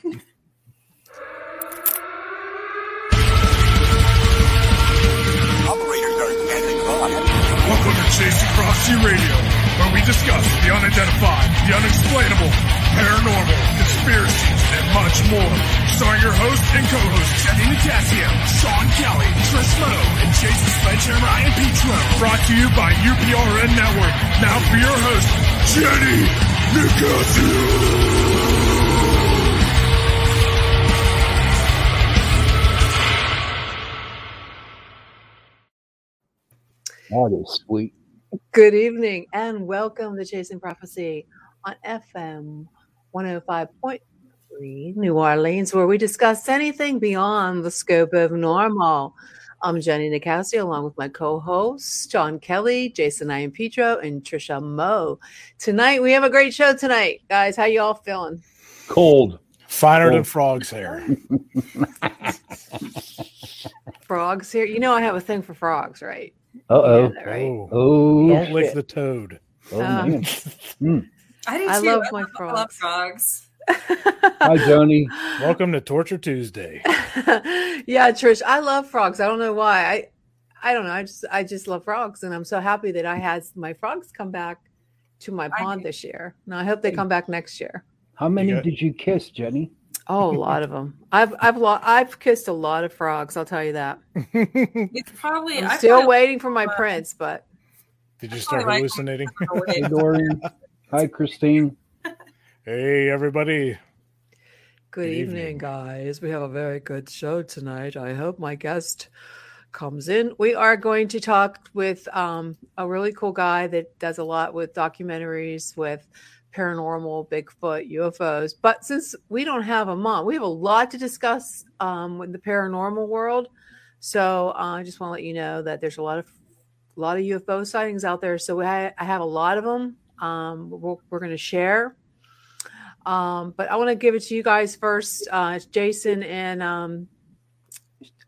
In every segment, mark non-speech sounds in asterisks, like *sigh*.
Welcome to Chasing Prophecy Radio, where we discuss the unidentified, the unexplainable, paranormal, conspiracies, and much more. Starring your host and co-host, Jenny Nicasio, Sean Kelly, Chris Lowe, and Jason Spencer and Ryan Petro. Brought to you by UPRN Network. Now for your host, Jenny Nicasio. That is sweet. Good evening and welcome to Chasing Prophecy on FM 105.3 New Orleans, where we discuss anything beyond the scope of normal. I'm Jenny Nicasio, along with my co-hosts Sean Kelly, Jason Ian Petro, and Trisha Moe. Tonight we have a great show tonight, guys. How you all feeling? Cold. Finer than frog's hair. *laughs* Frogs here. You know I have a thing for frogs, right? Uh oh. You right? Oh, Oh, don't lick the toad. oh Um, man. I do too. I love my I love frogs. frogs. Hi, Joni. *laughs* Welcome to Torture Tuesday. *laughs* yeah, Trish, I love frogs. I don't know why. I I don't know. I just I just love frogs and I'm so happy that I had my frogs come back to my pond this year. And I hope they come back next year. How many got- did you kiss, Jenny? Oh, a lot of them. I've I've lo- I've kissed a lot of frogs, I'll tell you that. *laughs* It's probably. I'm I still probably- waiting for my uh, prince, but Did you start hallucinating? Hey, Dorian. Hi, Christine. hey, everybody. Good Good evening, evening. guys. We have a very good show tonight. I hope my guest comes in. We are going to talk with um, a really cool guy that does a lot with documentaries with paranormal, Bigfoot, UFOs. But since we don't have a on, we have a lot to discuss um, with the paranormal world. So uh, I just want to let you know that there's a lot of a lot of UFO sightings out there. So I, I have a lot of them. Um, we're, we're going to share. Um, but I want to give it to you guys first. Uh, it's Jason and um,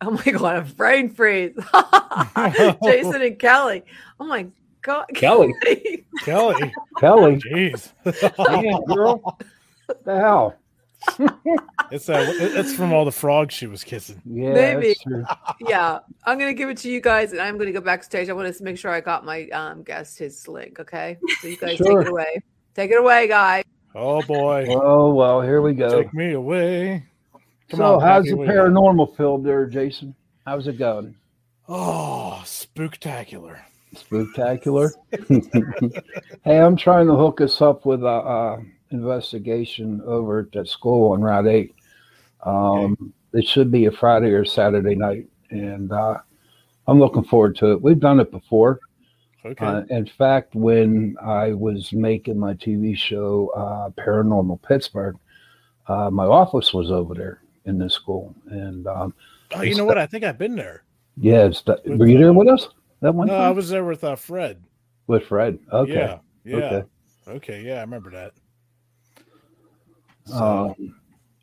oh my *laughs* god, a brain freeze. *laughs* Jason and Kelly. Oh my god, Kelly. *laughs* Kelly. Kelly. Jeez. Damn, girl. What the hell? *laughs* it's uh, it's from all the frogs she was kissing. Yeah, Maybe. yeah, I'm gonna give it to you guys, and I'm gonna go backstage. I want to make sure I got my um, guest his link. Okay, so you guys Sure. take it away. Take it away, guys. Oh boy. Oh, well, here we go. Take me away. Come So, on, how's the what do you got? paranormal field there, Jason? How's it going? Oh, spooktacular. Spectacular. *laughs* hey, I'm trying to hook us up with a, uh investigation over at school on Route 8. Um, It should be a Friday or Saturday night, and uh, I'm looking forward to it. We've done it before. Okay. Uh, in fact, when I was making my TV show, uh, Paranormal Pittsburgh, uh, my office was over there in this school. And um, oh, you know what? I think I've been there. yeah, it's the, were you there with us that one No, I was there with uh, Fred. with Fred. Okay. Yeah. Yeah. Okay. Okay. Yeah, I remember that. So, Um,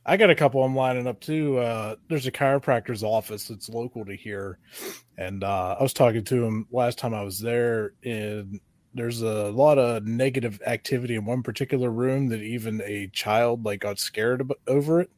I got a couple I'm lining up too. Uh, there's a chiropractor's office that's local to here, and uh, I was talking to him last time I was there. And there's a lot of negative activity in one particular room that even a child like got scared ab- over it.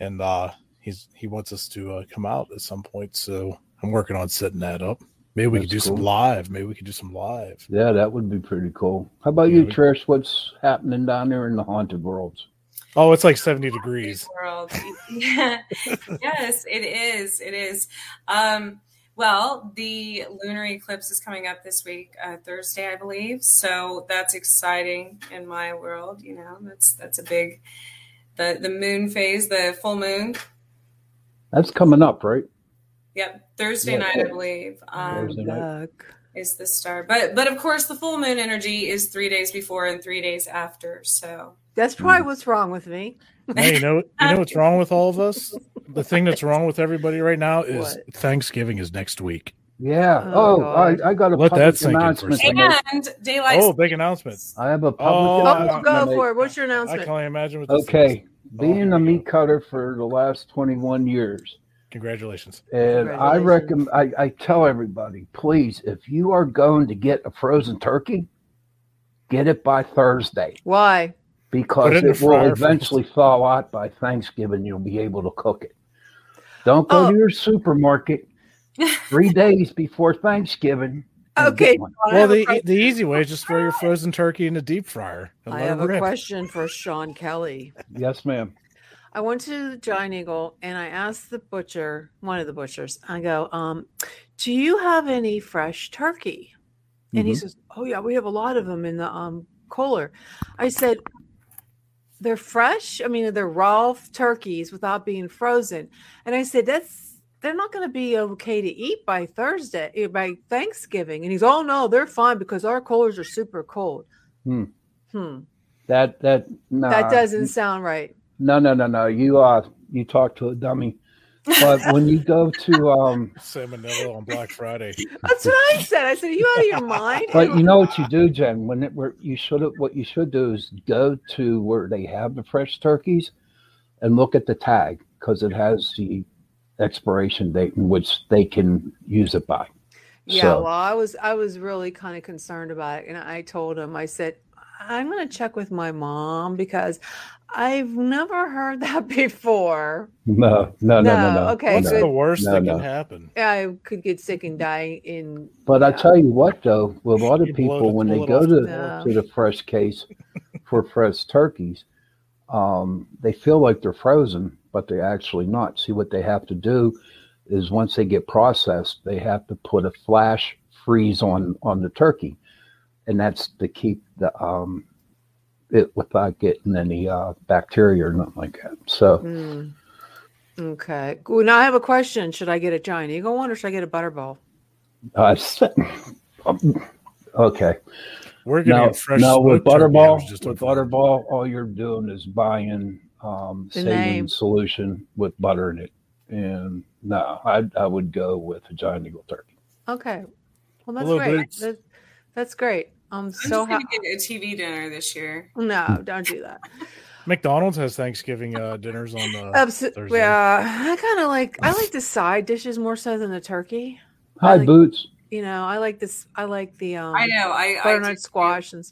And uh, he's he wants us to uh, come out at some point, so I'm working on setting that up. Maybe we could do That's some live. Maybe we could do some live. yeah, that would be pretty cool. How about Yeah, you, Trish? What's happening down there in the haunted worlds? Oh, it's like 70 degrees. World. Yeah. *laughs* yes, it is. It is. Um, well, the lunar eclipse is coming up this week, uh, Thursday, I believe. So that's exciting in my world. You know, that's that's a big the the moon phase, the full moon. That's coming up, right? Yep, Thursday Yeah. night, I believe. Um, night. Is the star, but but of course, the full moon energy is three days before and three days after. So That's probably what's wrong with me. *laughs* Hey, you know, you know what's wrong with all of us? The thing that's wrong with everybody right now is What? Thanksgiving is next week. Yeah. Oh, Oh, I, I got a Let that public sink in for a announcement. second. and daylight. Oh, big announcement! I have a Oh, public Oh, announcement. go for it. What's your announcement? I can announcement? only imagine what this Okay. is. Oh, Being here a meat cutter for the last 21 years. Congratulations! And I recommend, I, I tell everybody, please, if you are going to get a frozen turkey, get it by Thursday. Why? because it it, will fryer first. eventually thaw out by Thanksgiving. You'll be able to cook it. Don't go Oh. to your supermarket *laughs* three days before Thanksgiving. Okay, get one. I Well, the que- the easy way is just throw your frozen turkey in the deep fryer. I have a rip. question for Sean Kelly. Yes, ma'am. I went to the Giant Eagle and I asked the butcher, one of the butchers, I go, um, do you have any fresh turkey? And he Mhm. says, Oh yeah, we have a lot of them in the um cooler. I said, They're fresh. I mean, they're raw turkeys without being frozen. And I said, That's they're not going to be okay to eat by Thursday, eh, by Thanksgiving. And he's, Oh no, they're fine because our coolers are super cold. Hmm. Hmm. That that no, That doesn't sound right. No no no no. You uh you talk to a dummy. But when you go to um Salmonella on Black Friday. That's what I said. I said, Are you out of your mind? But you know what you do, Jen? When it where you should what you should do is go to where they have the fresh turkeys and look at the tag because it has the expiration date in which they can use it by. Yeah, So- well, I was I was really kind of concerned about it, and I told him I said I'm going to check with my mom because I've never heard *laughs* that before. No, no, no, no, No, no. okay, What's no. the worst No, that no. can happen? I could get sick and die in. But I tell you what, though, with a lot of people when they go to the to the fresh case for fresh turkeys, um, they feel like they're frozen, but they're actually not. See, what they have to do is once they get processed, they have to put a flash freeze on on the turkey, and that's to keep the um, it without getting any uh, bacteria or nothing like that. So Hmm. Okay. Well, now I have a question. Should I get a giant eagle one or should I get a butterball? uh, okay. We're getting No, a fresh no, with smoked turkey, I was Butterball, just with. Butterball, all you're doing is buying um, The saline name. solution with butter in it. And no, I I would go with a giant eagle turkey. Okay. Well, that's Hello, great. Boots. That, that's great. I'm I'm so just ha- a TV dinner this year. no, don't do that. *laughs* McDonald's has Thanksgiving uh, dinners on the. Abso- Thursday. yeah, I kind of like I like *laughs* the side dishes more so than the turkey. Hi, like- Boots. You know, I like this. I like the um, I know. I, I butternut do- squash and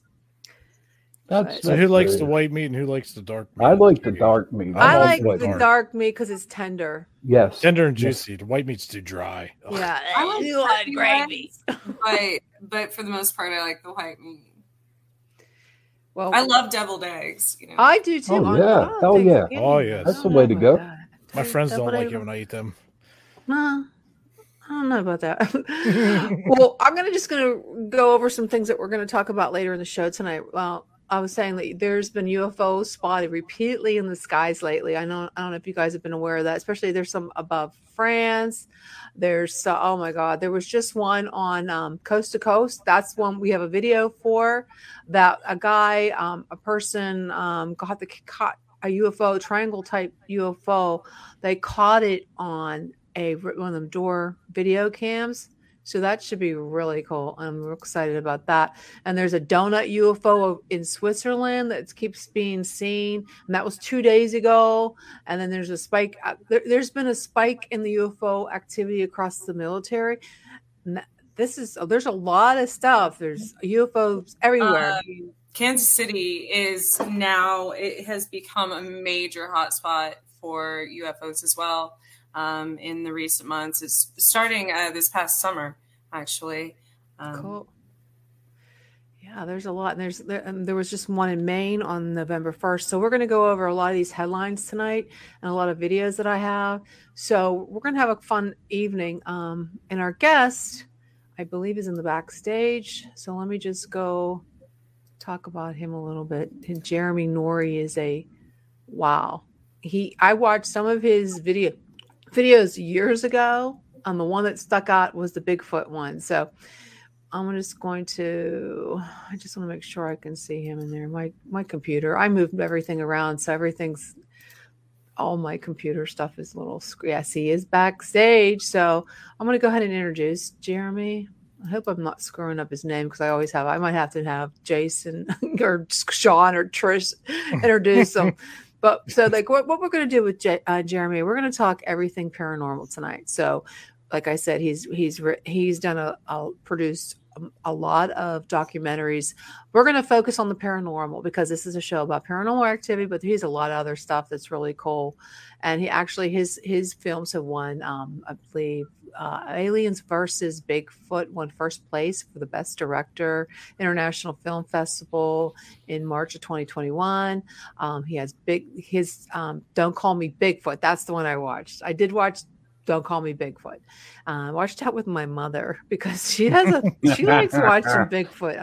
That's, So who likes good. the white meat and who likes the dark meat? I like the dark meat. I love like white the meat. dark meat because it's tender. Yes. Tender and Yes. juicy. The white meat's too dry. Ugh. Yeah, I like want gravy. *laughs* but but for the most part, I like the white meat. Well, I love deviled eggs. You know, I do too. Oh, yeah. oh, Hell yeah. Oh, yeah. That's the way to go. that. My friends don't like it when I eat them. No, I don't know about that. *laughs* well, I'm gonna just gonna go over some things that we're gonna talk about later in the show tonight. Well, I was saying that there's been UFOs spotted repeatedly in the skies lately. I know I don't know if you guys have been aware of that. Especially there's some above France. There's uh, oh my god, there was just one on um, coast to coast. That's one we have a video for. That a guy, um, a person, um, got the caught a UFO triangle type UFO. They caught it on a one of them door video cams. So that should be really cool. I'm excited about that. And there's a donut UFO in Switzerland that keeps being seen, and that was two days ago. And then there's a spike. uh, There, there's been a spike in the UFO activity across the military. This is there's a lot of stuff. There's UFOs everywhere. Um, Kansas City is now it has become a major hotspot for UFOs as well. Um, in the recent months, it's starting uh, this past summer, actually. Um, Cool. Yeah, there's a lot. And there's there, and there was just one in Maine on November 1st. So we're going to go over a lot of these headlines tonight and a lot of videos that I have. So we're going to have a fun evening. Um, and our guest, I believe, is in the backstage. So let me just go talk about him a little bit. Jeremy Nori is a wow. He I watched some of his video videos years ago. Um, the one that stuck out was the Bigfoot one. So I'm just going to. I just want to make sure I can see him in there. My my computer. I moved everything around, so everything's. All my computer stuff is a little. Yes, he is backstage. So I'm going to go ahead and introduce Jeremy. I hope I'm not screwing up his name because I always have. I might have to have Jason *laughs* or Sean or Trish *laughs* introduce him. But so, like, what, what we're going to do with uh, Jeremy, we're going to talk everything paranormal tonight. So, like I said, he's he's re- he's done a, a produced a lot of documentaries. We're going to focus on the paranormal because this is a show about paranormal activity, but he's a lot of other stuff that's really cool. And he actually his his films have won, um, I believe, uh, Aliens versus Bigfoot won first place for the best director International Film Festival in March of 2021. Um, he has big his um, Don't Call Me Bigfoot. That's the one I watched. I did watch don't call me Bigfoot. Uh, I watched that with my mother *laughs* because she has a she likes watching *laughs* Bigfoot.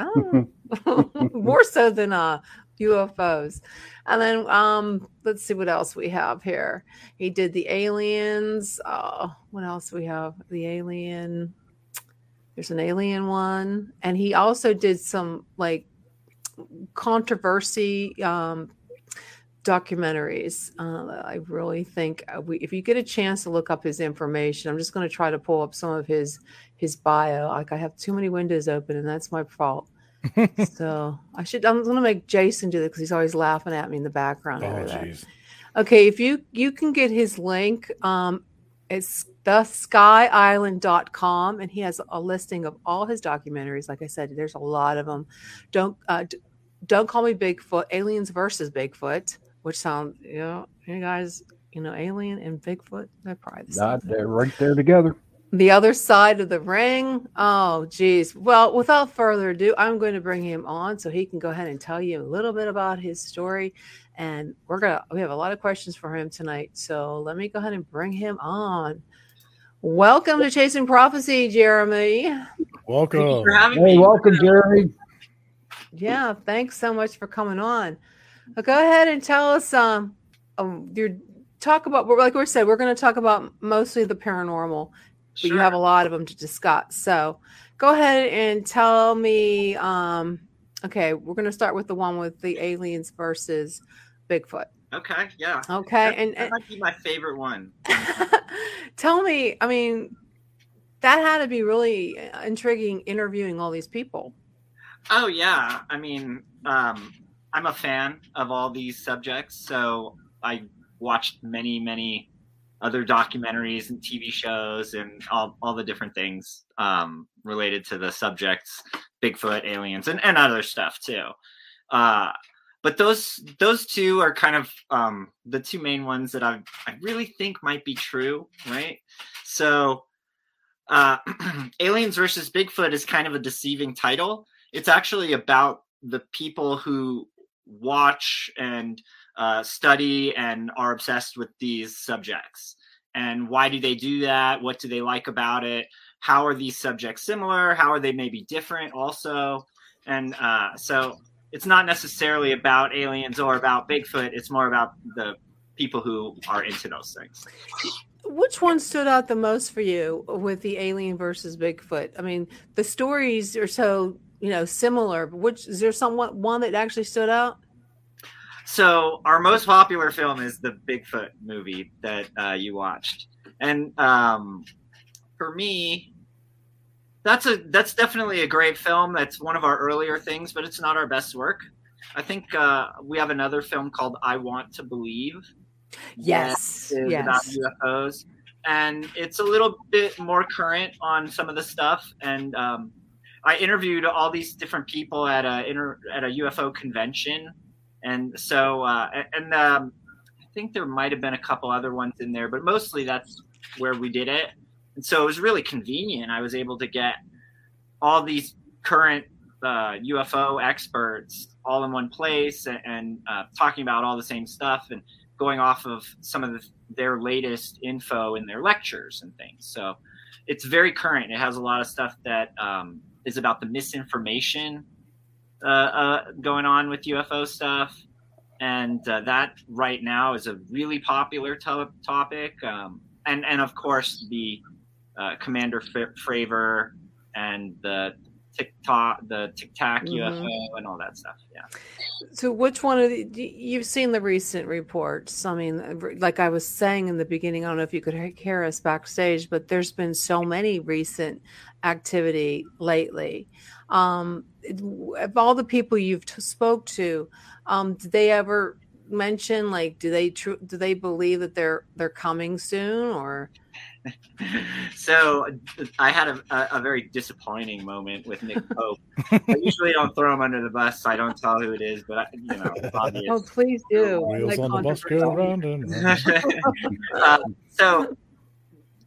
Oh, *laughs* more so than uh UFOs. And then um let's see what else we have here. He did the aliens. Uh what else we have? The alien. There's an alien one. And he also did some like controversy um documentaries. Uh, I really think uh, we, if you get a chance to look up his information, I'm just going to try to pull up some of his his bio. Like I have too many windows open, and that's my fault. *laughs* so I should. I'm going to make Jason do that because he's always laughing at me in the background. Oh, jeez. Okay, if you you can get his link, um, it's theskyisland.com, and he has a listing of all his documentaries. Like I said, there's a lot of them. Don't uh, don't call me Bigfoot. Aliens versus Bigfoot which sounds you know, you guys, you know, Alien and Bigfoot, they're probably the Not, they're right there together. The other side of the ring. Oh, geez. Well, without further ado, I'm going to bring him on so he can go ahead and tell you a little bit about his story. And we're gonna we have a lot of questions for him tonight. So let me go ahead and bring him on. Welcome to Chasing Prophecy, Jeremy. Welcome. hey, welcome, Jeremy. Yeah, thanks so much for coming on. Well, go ahead and tell us um, um your talk about like we said we're going to talk about mostly the paranormal but you have a lot of them to discuss. So go ahead and tell me um okay we're going to start with the one with the aliens versus bigfoot. Okay yeah. Okay that, and that might be my favorite one. *laughs* Tell me i mean that had to be really intriguing interviewing all these people. Oh yeah. I mean um I'm a fan of all these subjects, so I watched many, many other documentaries and TV shows and all, all the different things um, related to the subjects, Bigfoot, aliens, and, and other stuff too. Uh, but those those two are kind of um, the two main ones that I I really think might be true, right? So, uh, *clears throat* aliens versus Bigfoot is kind of a deceiving title. It's actually about the people who watch and uh, study and are obsessed with these subjects. And why do they do that? What do they like about it? How are these subjects similar? How are they maybe different also? And uh, so it's not necessarily about aliens or about Bigfoot. It's more about the people who are into those things. Which one stood out the most for you with the alien versus Bigfoot? I mean, the stories are so you know similar which is there someone one that actually stood out? So our most popular film is the bigfoot movie that uh, you watched. And um, for me that's a that's definitely a great film. That's one of our earlier things but it's not our best work. I think uh, we have another film called i want to believe. Yes yes. About ufos and it's a little bit more current on some of the stuff and um, I interviewed all these different people at a inter, at a UFO convention, and so uh, and um, I think there might have been a couple other ones in there, but mostly that's where we did it. And so it was really convenient. I was able to get all these current uh, UFO experts all in one place and, and uh, talking about all the same stuff and going off of some of the, their latest info in their lectures and things. So it's very current. It has a lot of stuff that um, is about the misinformation uh, uh, going on with UFO stuff, and uh, that right now is a really popular to- topic. Um, and and of course the uh, Commander F- Fravor and the TikTok, the Tic Tac mm-hmm. UFO, and all that stuff. Yeah. So, which one of the you've seen the recent reports? I mean, like I was saying in the beginning, I don't know if you could hear us backstage, but there's been so many recent activity lately. Um, of all the people you've t- spoke to, um, did they ever mention? Like, do they tr- do they believe that they're they're coming soon or? So I had a, a, a, very disappointing moment with Nick *laughs* Pope. I usually don't throw him under the bus, so I don't tell who it is, but I, you know, *laughs* obvious. Oh, please do. Wheels like on the bus go around and. *laughs* uh, so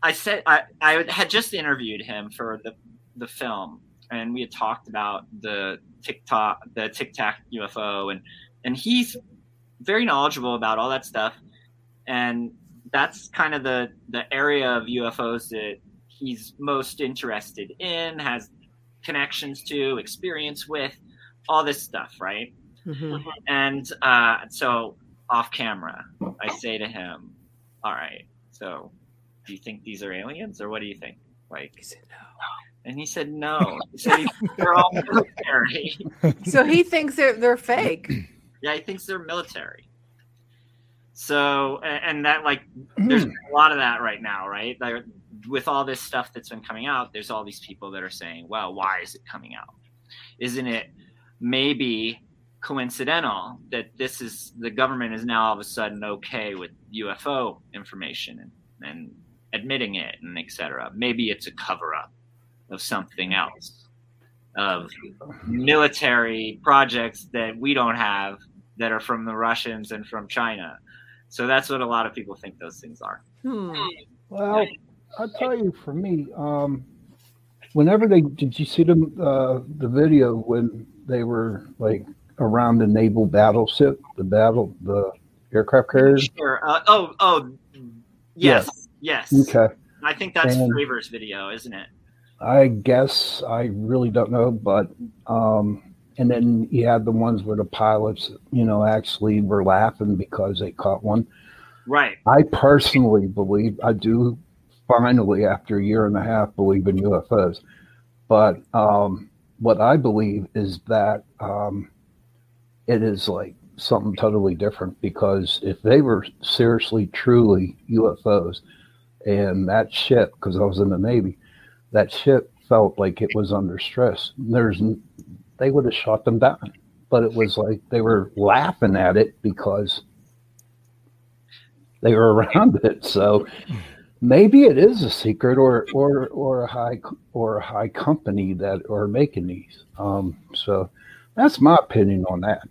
I said I, I had just interviewed him for the the film, and we had talked about the TikTok, the Tic Tac UFO, and and he's very knowledgeable about all that stuff, and that's kind of the the area of UFOs that he's most interested in, has connections to, experience with, all this stuff, right? Mm-hmm. And uh, so off camera, I say to him, "All right, so do you think these are aliens, or what do you think?" Like, he said, no. And he said no. He said they're all *laughs* military. So he thinks they're they're fake. Yeah, he thinks they're military. So and that like hmm. there's a lot of that right now, right? Like, with all this stuff that's been coming out, there's all these people that are saying, "Well, why is it coming out? Isn't it maybe coincidental that this is the government is now all of a sudden okay with UFO information and, and admitting it and etc. Maybe it's a cover up of something else, of military projects that we don't have that are from the Russians and from China so that's what a lot of people think those things are. Hmm. Well, I'll tell you, for me, um, whenever they did you see them uh, the video when they were like around the naval battleship, the battle, the aircraft carrier? Sure. Uh, oh, oh, yes, yes. Okay. I think that's and Fravors video, isn't it? I guess I really don't know, but um, and then you had the ones where the pilots, you know, actually were laughing because they caught one. Right. I personally believe I do finally after a year and a half believe in UFOs. But um, what I believe is that um, it is like something totally different because if they were seriously, truly UFOs, and that ship, because I was in the Navy, that ship felt like it was under stress. There's they would have shot them down. But it was like they were laughing at it because they were *laughs* around it. So maybe it is a secret or or or a high or a high company that are making these. Um, so that's my opinion on that.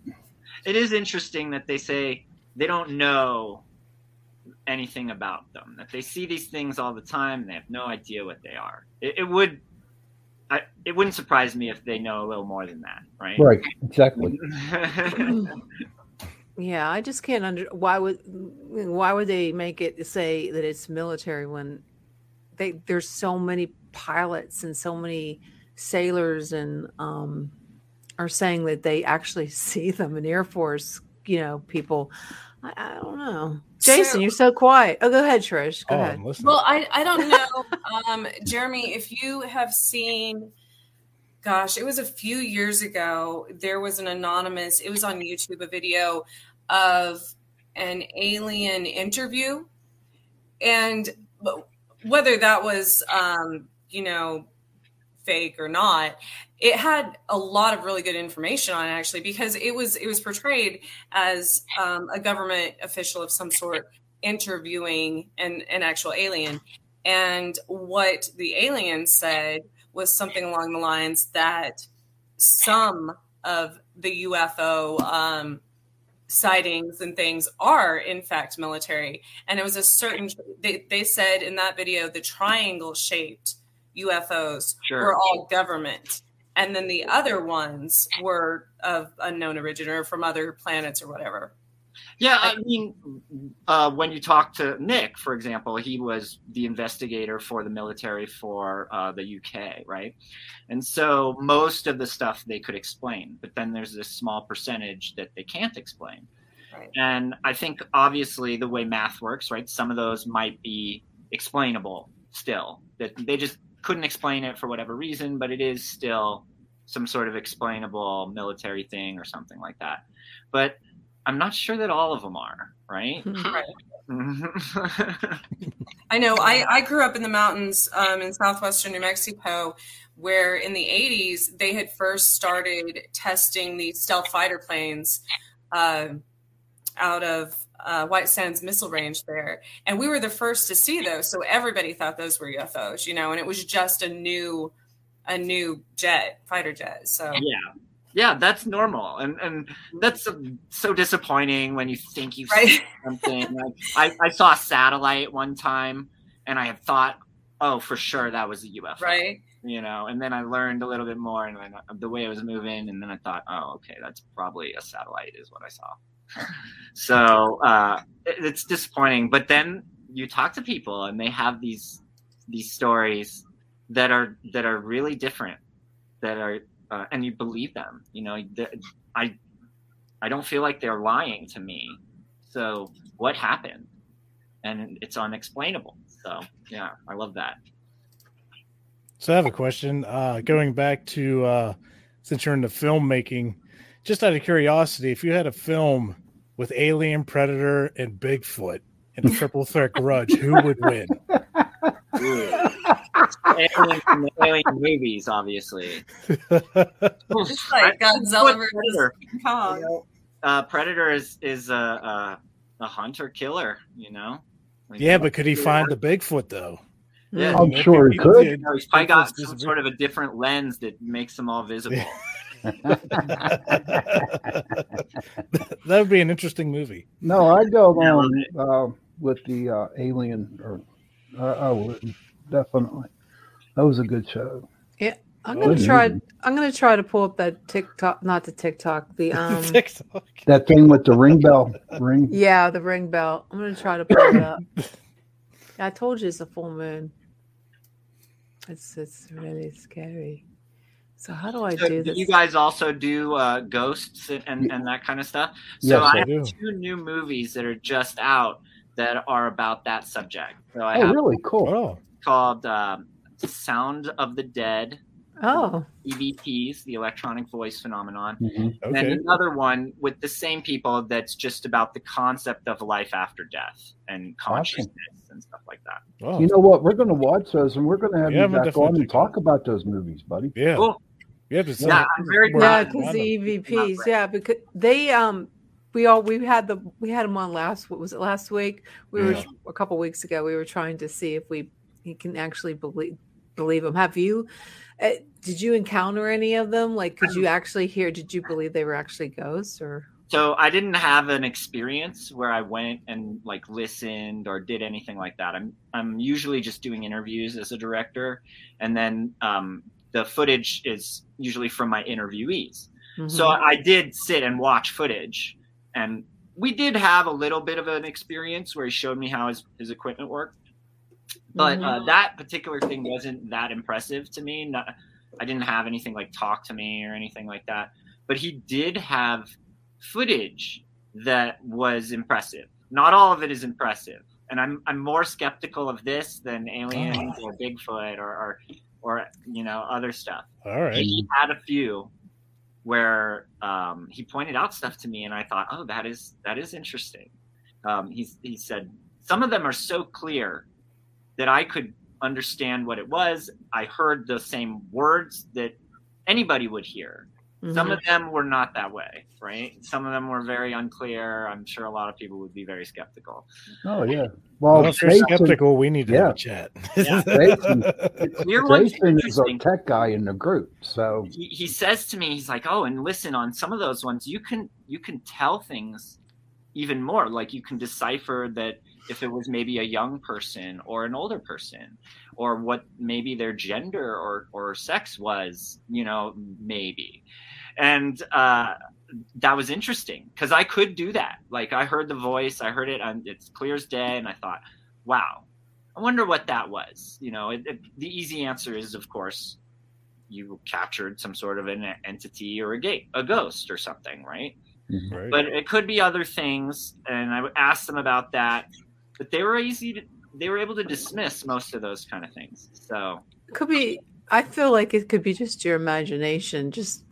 It is interesting that they say they don't know anything about them. That they see these things all the time. They have no idea what they are. It, it would I, it wouldn't surprise me if they know a little more than that, right? Right, exactly. *laughs* yeah, I just can't under why would why would they make it say that it's military when they there's so many pilots and so many sailors and um are saying that they actually *laughs* see them in Air Force, you know, people. I, I don't know. Jason, so, you're so quiet. Oh, go ahead, Trish. Go oh, ahead. Well, I, I don't know, um, Jeremy, if you have seen, gosh, it was a few years ago. There was an anonymous, it was on YouTube, a video of an alien interview. And whether that was, um, you know, fake or not, it had a lot of really good information on it actually because it was it was portrayed as um, a government official of some sort interviewing an, an actual alien. And what the alien said was something along the lines that some of the ufo um, sightings and things are in fact military. And it was a certain they, they said in that video the triangle shaped ufos sure. were all government and then the other ones were of unknown origin or from other planets or whatever. Yeah, I mean, uh, when you talk to Nick, for example, he was the investigator for the military for uh, the UK, right? And so most of the stuff they could explain, but then there's this small percentage that they can't explain. Right. And I think obviously the way math works, right? Some of those might be explainable still, that they just couldn't explain it for whatever reason, but it is still some sort of explainable military thing or something like that. But I'm not sure that all of them are, right? right. *laughs* I know. I, I grew up in the mountains um, in southwestern New Mexico, where in the 80s they had first started testing the stealth fighter planes. Uh, out of uh, White Sands Missile Range there, and we were the first to see those. So everybody thought those were UFOs, you know, and it was just a new, a new jet, fighter jet. So yeah, yeah, that's normal, and and that's so disappointing when you think you Right. see something. *laughs* Like I, I saw a satellite one time, and I had thought, oh, for sure that was a UFO, right, You know, and then I learned a little bit more, and then uh, the way it was moving, and then I thought, oh, okay, that's probably a satellite, is what I saw. So uh, it's disappointing, but then you talk to people, and they have these these stories that are that are really different, that are uh, and you believe them. You know, I I don't feel like they're lying to me. So what happened? And it's unexplainable. So yeah, I love that. So I have a question. Uh, going back to uh, since you're into filmmaking, just out of curiosity, if you had a film with Alien, Predator, and Bigfoot and a triple threat grudge, who would win? alien from the alien movies, obviously. it's like Godzilla versus Predator. King You Kong. know, uh, Predator is is a, a a hunter killer. You know. Like, yeah, but could he find the Bigfoot though? Yeah, I'm sure he could. You know, he's probably got some sort of a different lens that makes them all visible. *laughs* *laughs* that would be an interesting movie. No, I'd go Yeah, I love along uh, with the uh, Alien, or uh, I would definitely. That was a good show. Yeah, I'm gonna Good try. movie. I'm gonna try to pull up that TikTok, not the TikTok, the *laughs* um, TikTok. That thing with the ring bell ring. yeah, the ring bell. I'm gonna try to pull it up. *laughs* Yeah, I told you it's a full moon. It's it's really scary. So how do I So do do this? you guys also do uh, ghosts and, and, and that kind of stuff? So Yes, I I have do. two new movies that are just out that are about that subject. So I Oh, have really cool. Called um, Sound of the Dead, oh, EVPs, the electronic voice phenomenon. Mhm. And another one with the same people that's just about the concept of life after death and consciousness and stuff like that. Oh, You know what? We're going to watch those, and we're going to have Yeah, you back on and talk about those movies, buddy. yeah. Cool. Yeah, just Yeah, I'm very yeah, glad. because the EVPs, yeah, because they um we all we had the we had them on last what was it last week? We were a couple weeks ago. We were trying to see if we you can actually believe believe them. Have you? Uh, did you encounter any of them? Like, could you actually hear? Did you believe they were actually ghosts or? So I didn't have an experience where I went and like listened or did anything like that. I'm I'm usually just doing interviews as a director, and then um, the footage is usually from my interviewees. So Mhm. I did sit and watch footage, and we did have a little bit of an experience where he showed me how his, his equipment worked. But Mhm. uh, that particular thing wasn't that impressive to me. Not, I didn't have anything like talk to me or anything like that. But he did have footage that was impressive. Not all of it is impressive, and I'm I'm more skeptical of this than aliens or Bigfoot or, or or you know other stuff. All right. he had a few where um, he pointed out stuff to me and i thought oh that is that is interesting. Um, he, he said some of them are so clear that i could understand what it was. I heard the same words that anybody would hear some Mhm. of them were not that way right some of them were very unclear i'm sure a lot of people would be very skeptical Oh yeah. Well, Well, if you're skeptical, we need to yeah. chat. *laughs* *laughs* Yeah. Jason, the clear ones are Jason is our interesting. tech guy in the group, so he, he says to me he's like oh and listen on some of those ones you can you can tell things even more like you can decipher that if it was maybe a young person or an older person or what maybe their gender or or sex was you know maybe and uh that was interesting because i could do that like i heard the voice i heard it and it's clear as day and i thought wow i wonder what that was you know it, it, the easy answer is of course you captured some sort of an entity or a gate, a ghost or something, right? Right. But it could be other things, and I asked them about that. But they were easy to, they were able to dismiss most of those kind of things. So it could be. I feel like it could be just your imagination, just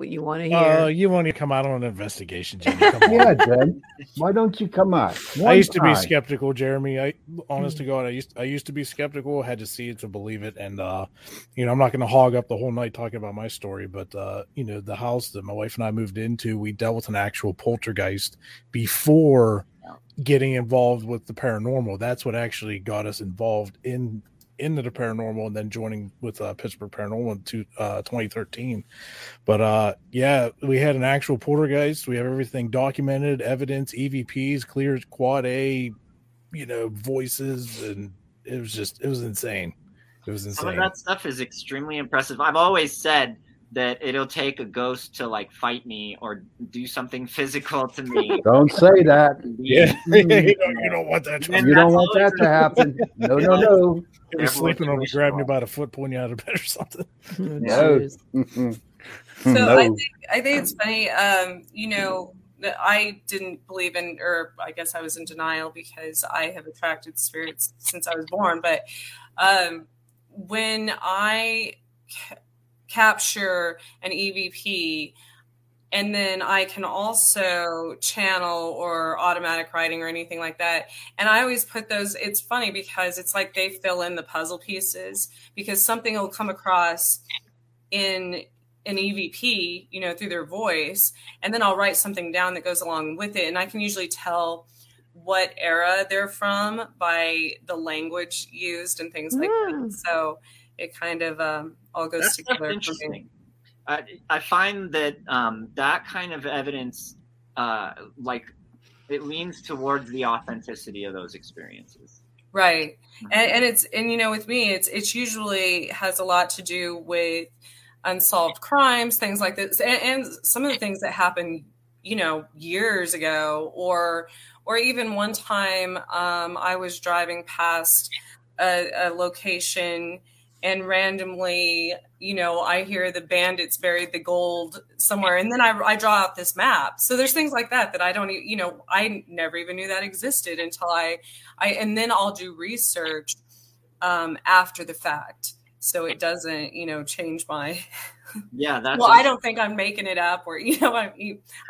what you want to hear. Oh, you want to come out on an investigation, Jenny? *laughs* Come on. Yeah, Jen. Why don't you come out? I One used to be skeptical, Jeremy. I honest to God, I used I used to be skeptical, had to see it to believe it. And uh, you know, I'm not gonna hog up the whole night talking about my story, but uh, you know, the house that my wife and I moved into, we dealt with an actual poltergeist before getting involved with the paranormal. That's what actually got us involved in into the paranormal and then joining with uh, Pittsburgh Paranormal in two, uh, 2013. But uh, yeah, we had an actual poltergeist. We have everything documented, evidence, EVPs, clear quad A, you know, voices, and it was just it was insane. It was Some of insane. that stuff is extremely impressive. I've always said that it'll take a ghost to like fight me or do something physical to me. *laughs* Don't say that. Yeah, *laughs* you, don't, you don't want that. And You don't want that to happen. No, no, no. *laughs* If you're sleeping on me, Everyone- grab me by the foot, pulling you out of bed or something. No. So no. I think I think it's funny. Um, you know, that I didn't believe in, or I guess I was in denial because I have attracted spirits since I was born. But um, when I ca- capture an EVP, and then I can also channel or automatic writing or anything like that. And I always put those. It's funny because it's like they fill in the puzzle pieces because something will come across in an EVP, you know, through their voice, and then I'll write something down that goes along with it, and I can usually tell what era they're from by the language used and things like Mm. that. So it kind of um, all goes That's, together. for me. interesting. I, I find that um, that kind of evidence, uh, like, it leans towards the authenticity of those experiences. right and, and it's and you know with me it's it's usually has a lot to do with unsolved crimes things like this and, and some of the things that happened you know years ago or or even one time um, i was driving past a, a location and randomly you know i hear the bandits buried the gold somewhere and then I, I draw out this map. So there's things like that that i don't you know i never even knew that existed until i i and then i'll do research um, after the fact. So it doesn't you know change my *laughs* Yeah, that's. well i don't think i'm making it up or *laughs* you know i,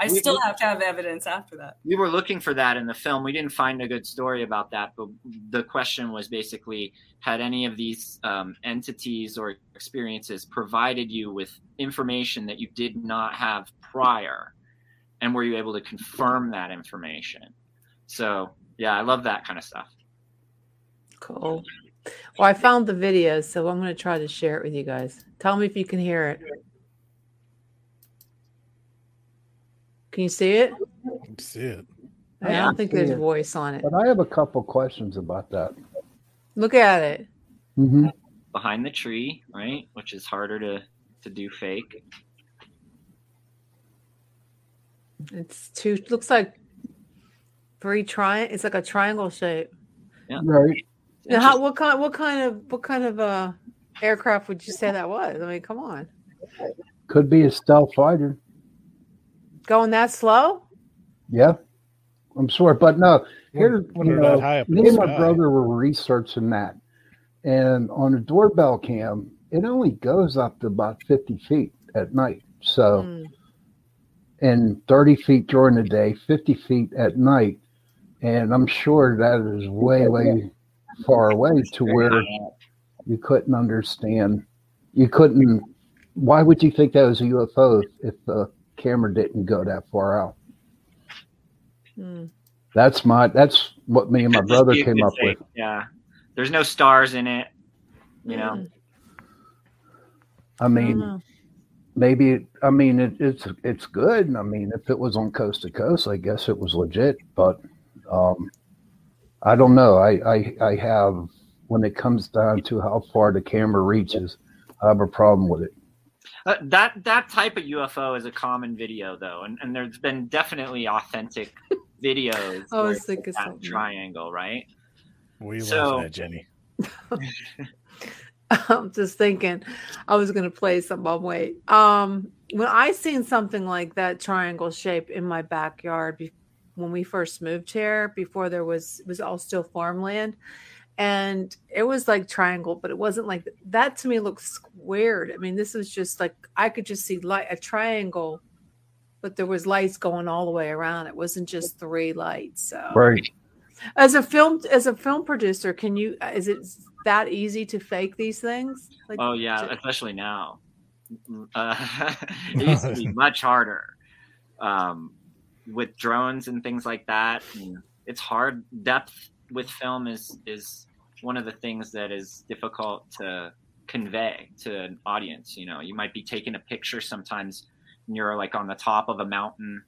I We- still we- have to have evidence after that we were looking for that in the film. We didn't find a good story about that, but the question was basically had any of these um, entities or experiences provided you with information that you did not have prior? And were you able to confirm that information? So, yeah, I love that kind of stuff. Cool. Well, I found the video, so I'm going to try to share it with you guys. Tell me if you can hear it. Can you see it? That's it. I I don't can think there's it. voice on it. But I have a couple questions about that. Look at it. hmm Behind the tree, right? Which is harder to, to do fake. It's two. Looks like three tri. It's like a triangle shape. Yeah. Right. Now, how, what kind? What kind of? What kind of uh aircraft would you say that was? I mean, come on, Could be a stealth fighter. going that slow? Yeah. I'm sure. But no, here, When you they're that know, high up me and my sky. brother were researching that. And on a doorbell cam, it only goes up to about 50 feet at night. So, Hmm. and 30 feet during the day, 50 feet at night. And I'm sure that is way, way far away to where you couldn't understand. You couldn't. Why would you think that was a UFO if the camera didn't go that far out? Hmm. That's my. That's what me and my brother came good up with. Yeah. There's no stars in it. You know, Hmm. I I mean, know. maybe. It, I mean, it, it's it's good. I mean, if it was on coast to coast, I guess it was legit. But um, I don't know. I, I I have when it comes down to how far the camera reaches, I have a problem with it. Uh, that that type of UFO is a common video though, and, and there's been definitely authentic *laughs* videos. I was it's thinking that something. triangle, right? We are you So- laughing at, Jenny? *laughs* I'm just thinking I was gonna play some on wait. Um when I seen something like that triangle shape in my backyard be- when we first moved here, before there was it was all still farmland, and it was like triangle, but it wasn't like that. To me, looked squared. I mean, this was just like I could just see light a triangle, but there was lights going all the way around. It wasn't just three lights. So Right. as a film as a film producer, can you is it that easy to fake these things? Like, Oh yeah, to- especially now. Uh, *laughs* it used to be *laughs* much harder um, with drones and things like that. it's hard. Depth with film is is one of the things that is difficult to convey to an audience. You know, you might be taking a picture sometimes, and you're like on the top of a mountain,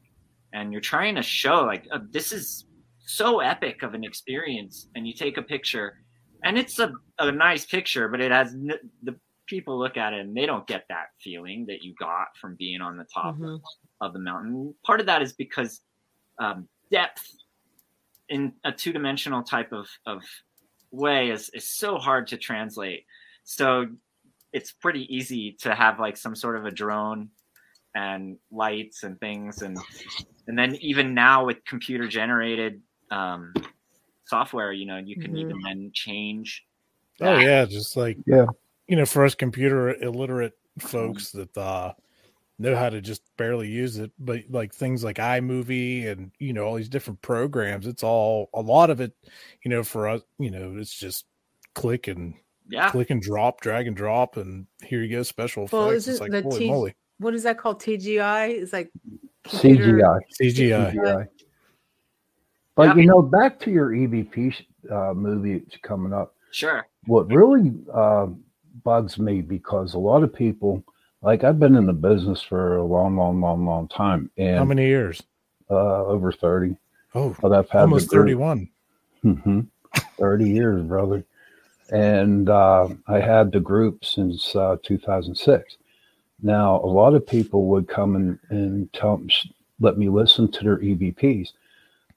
and you're trying to show like uh, this is so epic of an experience, and you take a picture, and it's a, a nice picture, but it has n- the people look at it and they don't get that feeling that you got from being on the top Mhm. Of the mountain. Part of that is because um, depth in a two dimensional type of, of way is, is so hard to translate. So it's pretty easy to have like some sort of a drone and lights and things and and then even now with computer generated um, software, you know, you can Mhm. even then change. Oh yeah, just like Yeah. you know, for us computer illiterate folks that uh know how to just barely use it, but like things like iMovie and you know all these different programs, it's all a lot of it, you know, for us, you know, it's just click and Yeah. click and drop, drag and drop, and here you go, special effects. Well, it's isn't like the holy T- moly, what is that called? TGI It's like computer- CGI. CGI. CGI. But Yeah. you know, back to your EVP uh, movie that's coming up. Sure. What really uh, bugs me because a lot of people, like I've been in the business for a long, long, long, long time, and How many years? uh, over thirty. Oh, But I've had almost thirty-one. hmm 30 years, brother. And uh, I had the group since uh, 2006. Now, a lot of people would come and, and tell, let me listen to their EVPs.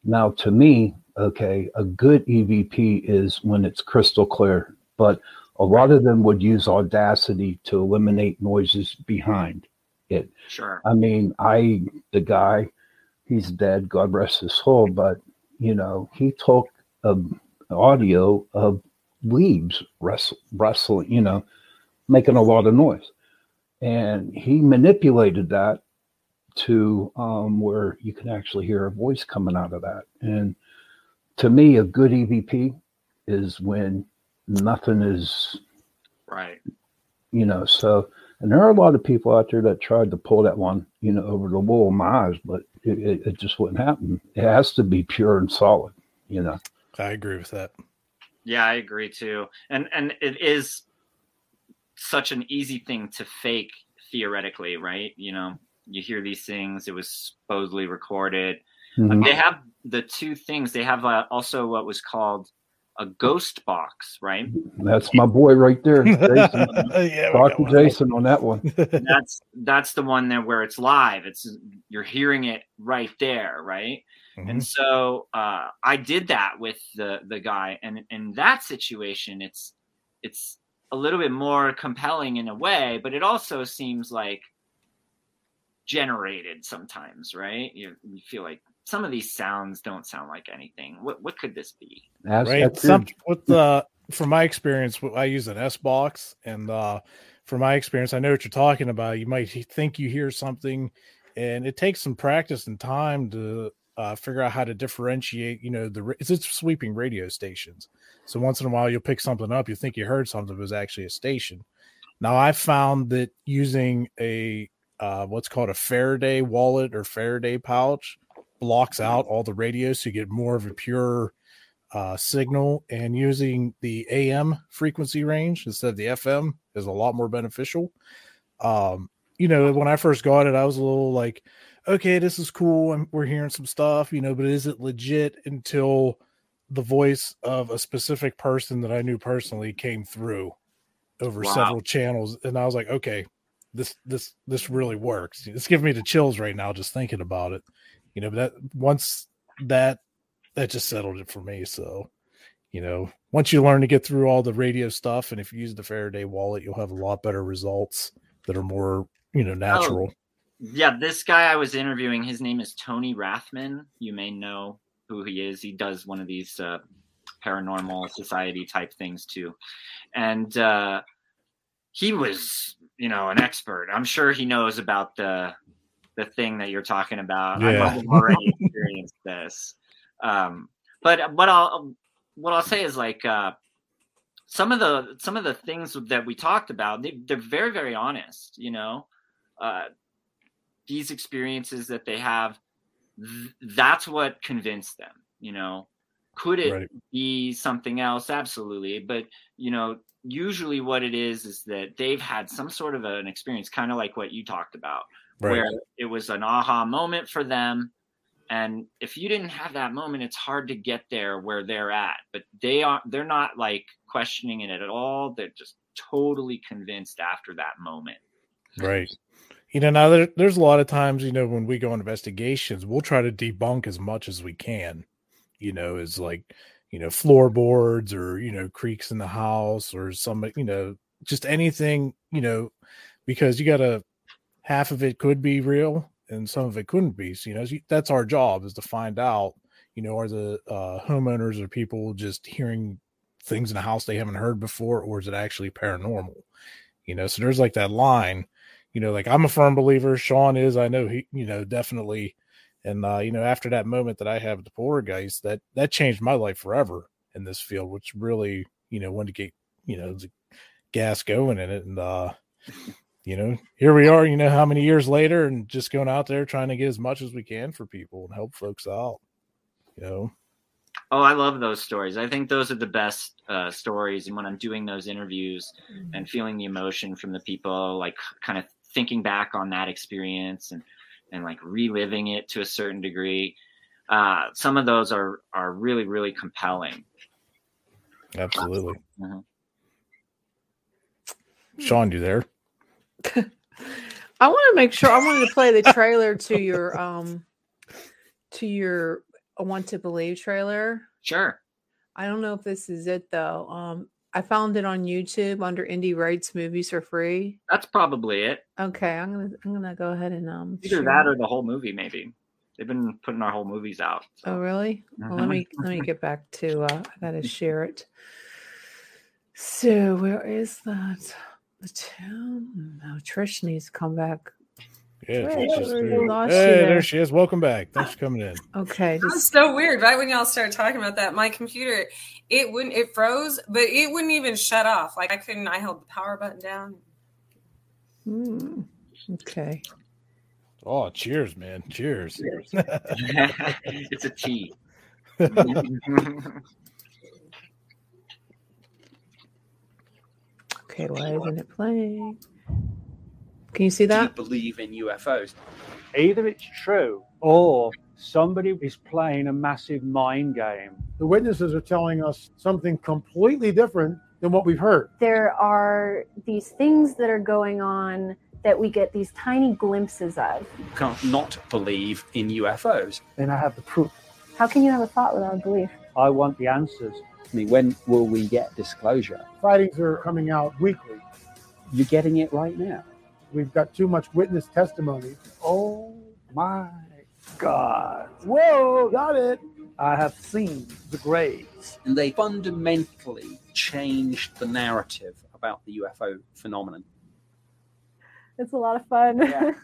Now, to me, okay, a good EVP is when it's crystal clear, but a lot of them would use Audacity to eliminate noises behind it. Sure. I mean, I, the guy, he's dead, God rest his soul, but, you know, he took a audio of leaves wrestle, wrestling, you know, making a lot of noise. And he manipulated that to um, where you can actually hear a voice coming out of that. And to me, a good EVP is when nothing is, Right. you know, so, and there are a lot of people out there that tried to pull that one, you know, over the wool of my eyes, but it, it, it just wouldn't happen. It has to be pure and solid, you know. I agree with that. Yeah, I agree too. And and it is such an easy thing to fake theoretically, right? You know, you hear these things, it was supposedly recorded. Mhm. They have the two things. They have uh, also what was called a ghost box, right? That's my boy right there. *laughs* Jason. yeah, Talk to. Jason on that one. that's that's the one there where it's live. It's you're hearing it right there, right? Mhm. And so uh, I did that with the the guy, and in that situation, it's it's a little bit more compelling in a way, but it also seems like generated sometimes, right? You, you feel like some of these sounds don't sound like anything. What what could this be? That's, right. that's some with the from my experience i use an s box and uh from my experience i know what you're talking about. You might think you hear something and it takes some practice and time to uh, figure out how to differentiate you know the it's, it's sweeping radio stations. So once in a while you'll pick something up you think you heard something but it's actually a station. Now i found that using a uh, what's called a faraday wallet or faraday pouch blocks out all the radios so you get more of a pure uh, signal and using the AM frequency range instead of the FM is a lot more beneficial. Um, you know, when I first got it, I was a little like, okay, this is cool. and we're hearing some stuff, you know, but is it legit until the voice of a specific person that I knew personally came through over Wow. several channels. And I was like, okay, this, this, this really works. It's giving me the chills right now, just thinking about it, you know, but that once that that just settled it for me. So, you know, once you learn to get through all the radio stuff, and if you use the Faraday wallet, you'll have a lot better results that are more, you know, natural. Yeah, this guy I was interviewing, his name is Tony Rathman. You may know who he is. He does one of these uh, paranormal society type things too. And uh, he was, you know, an expert. I'm sure he knows about the the thing that you're talking about. Yeah. I've already *laughs* experienced this. Um, but what I'll what I'll say is like uh, some of the some of the things that we talked about, they, they're very very honest. You know, uh, these experiences that they have, th- that's what convinced them. You know, could it Right. be something else? Absolutely, but you know, usually what it is is that they've had some sort of an experience, kind of like what you talked about Right. where it was an aha moment for them and if you didn't have that moment it's hard to get there where they're at but they are they're not like questioning it at all they're just totally convinced after that moment Right. You know, now there, there's a lot of times, you know, when we go on investigations, we'll try to debunk as much as we can, you know, is like, you know, floorboards or, you know, creaks in the house or some, you know, just anything, you know, because you got to, half of it could be real and some of it couldn't be. So, you know, that's our job is to find out, you know, are the uh, homeowners or people just hearing things in the house they haven't heard before, or is it actually paranormal? You know, so there's like that line you know, like I'm a firm believer. Sean is, I know he, you know, definitely. And uh, you know, after that moment that I have with the poltergeist, that that changed my life forever in this field, which really, you know, wanted to get, you know, the gas going in it. And uh, you know, here we are, you know, how many years later, and just going out there trying to get as much as we can for people and help folks out. You know, oh i love those stories i think those are the best uh, stories and when i'm doing those interviews and feeling the emotion from the people like kind of thinking back on that experience and and like reliving it to a certain degree uh, some of those are are really really compelling absolutely. Mhm. Sean, you there? *laughs* I want to make sure I wanted to play the trailer to your um to your I want to believe trailer. sure I don't know if this is it though. Um I found it on YouTube under Indie Rights Movies for free. that's probably it Okay, I'm gonna I'm gonna go ahead and um either share that or the whole movie maybe they've been putting our whole movies out so. Oh really? Well, let me let me get back to uh I gotta *laughs* share it. So where is that? The town? No, Trish needs to come back. Yeah. Hey, she's just we here. lost you hey, there. there she is. Welcome back. Thanks for coming in. Okay, That was so weird. Right when y'all started talking about that, my computer it wouldn't it froze, but it wouldn't even shut off. Like I couldn't. I held the power button down. hmm, okay. Oh, cheers, man. Cheers. *laughs* it's a tea *laughs* Okay, why isn't it playing? Can you see do you that? believe in UFOs? Either it's true or somebody is playing a massive mind game. The witnesses are telling us something completely different than what we've heard. there are these things that are going on that we get these tiny glimpses of. Can't not believe in UFOs. Then I have the proof. How can you have a thought without a belief? I want the answers. I mean, when will we get disclosure? Sightings are coming out weekly. You're getting it right now. We've got too much witness testimony. Oh my God. Whoa, got it. I have seen the graves. And they fundamentally changed the narrative about the UFO phenomenon. It's a lot of fun. Yeah. *laughs*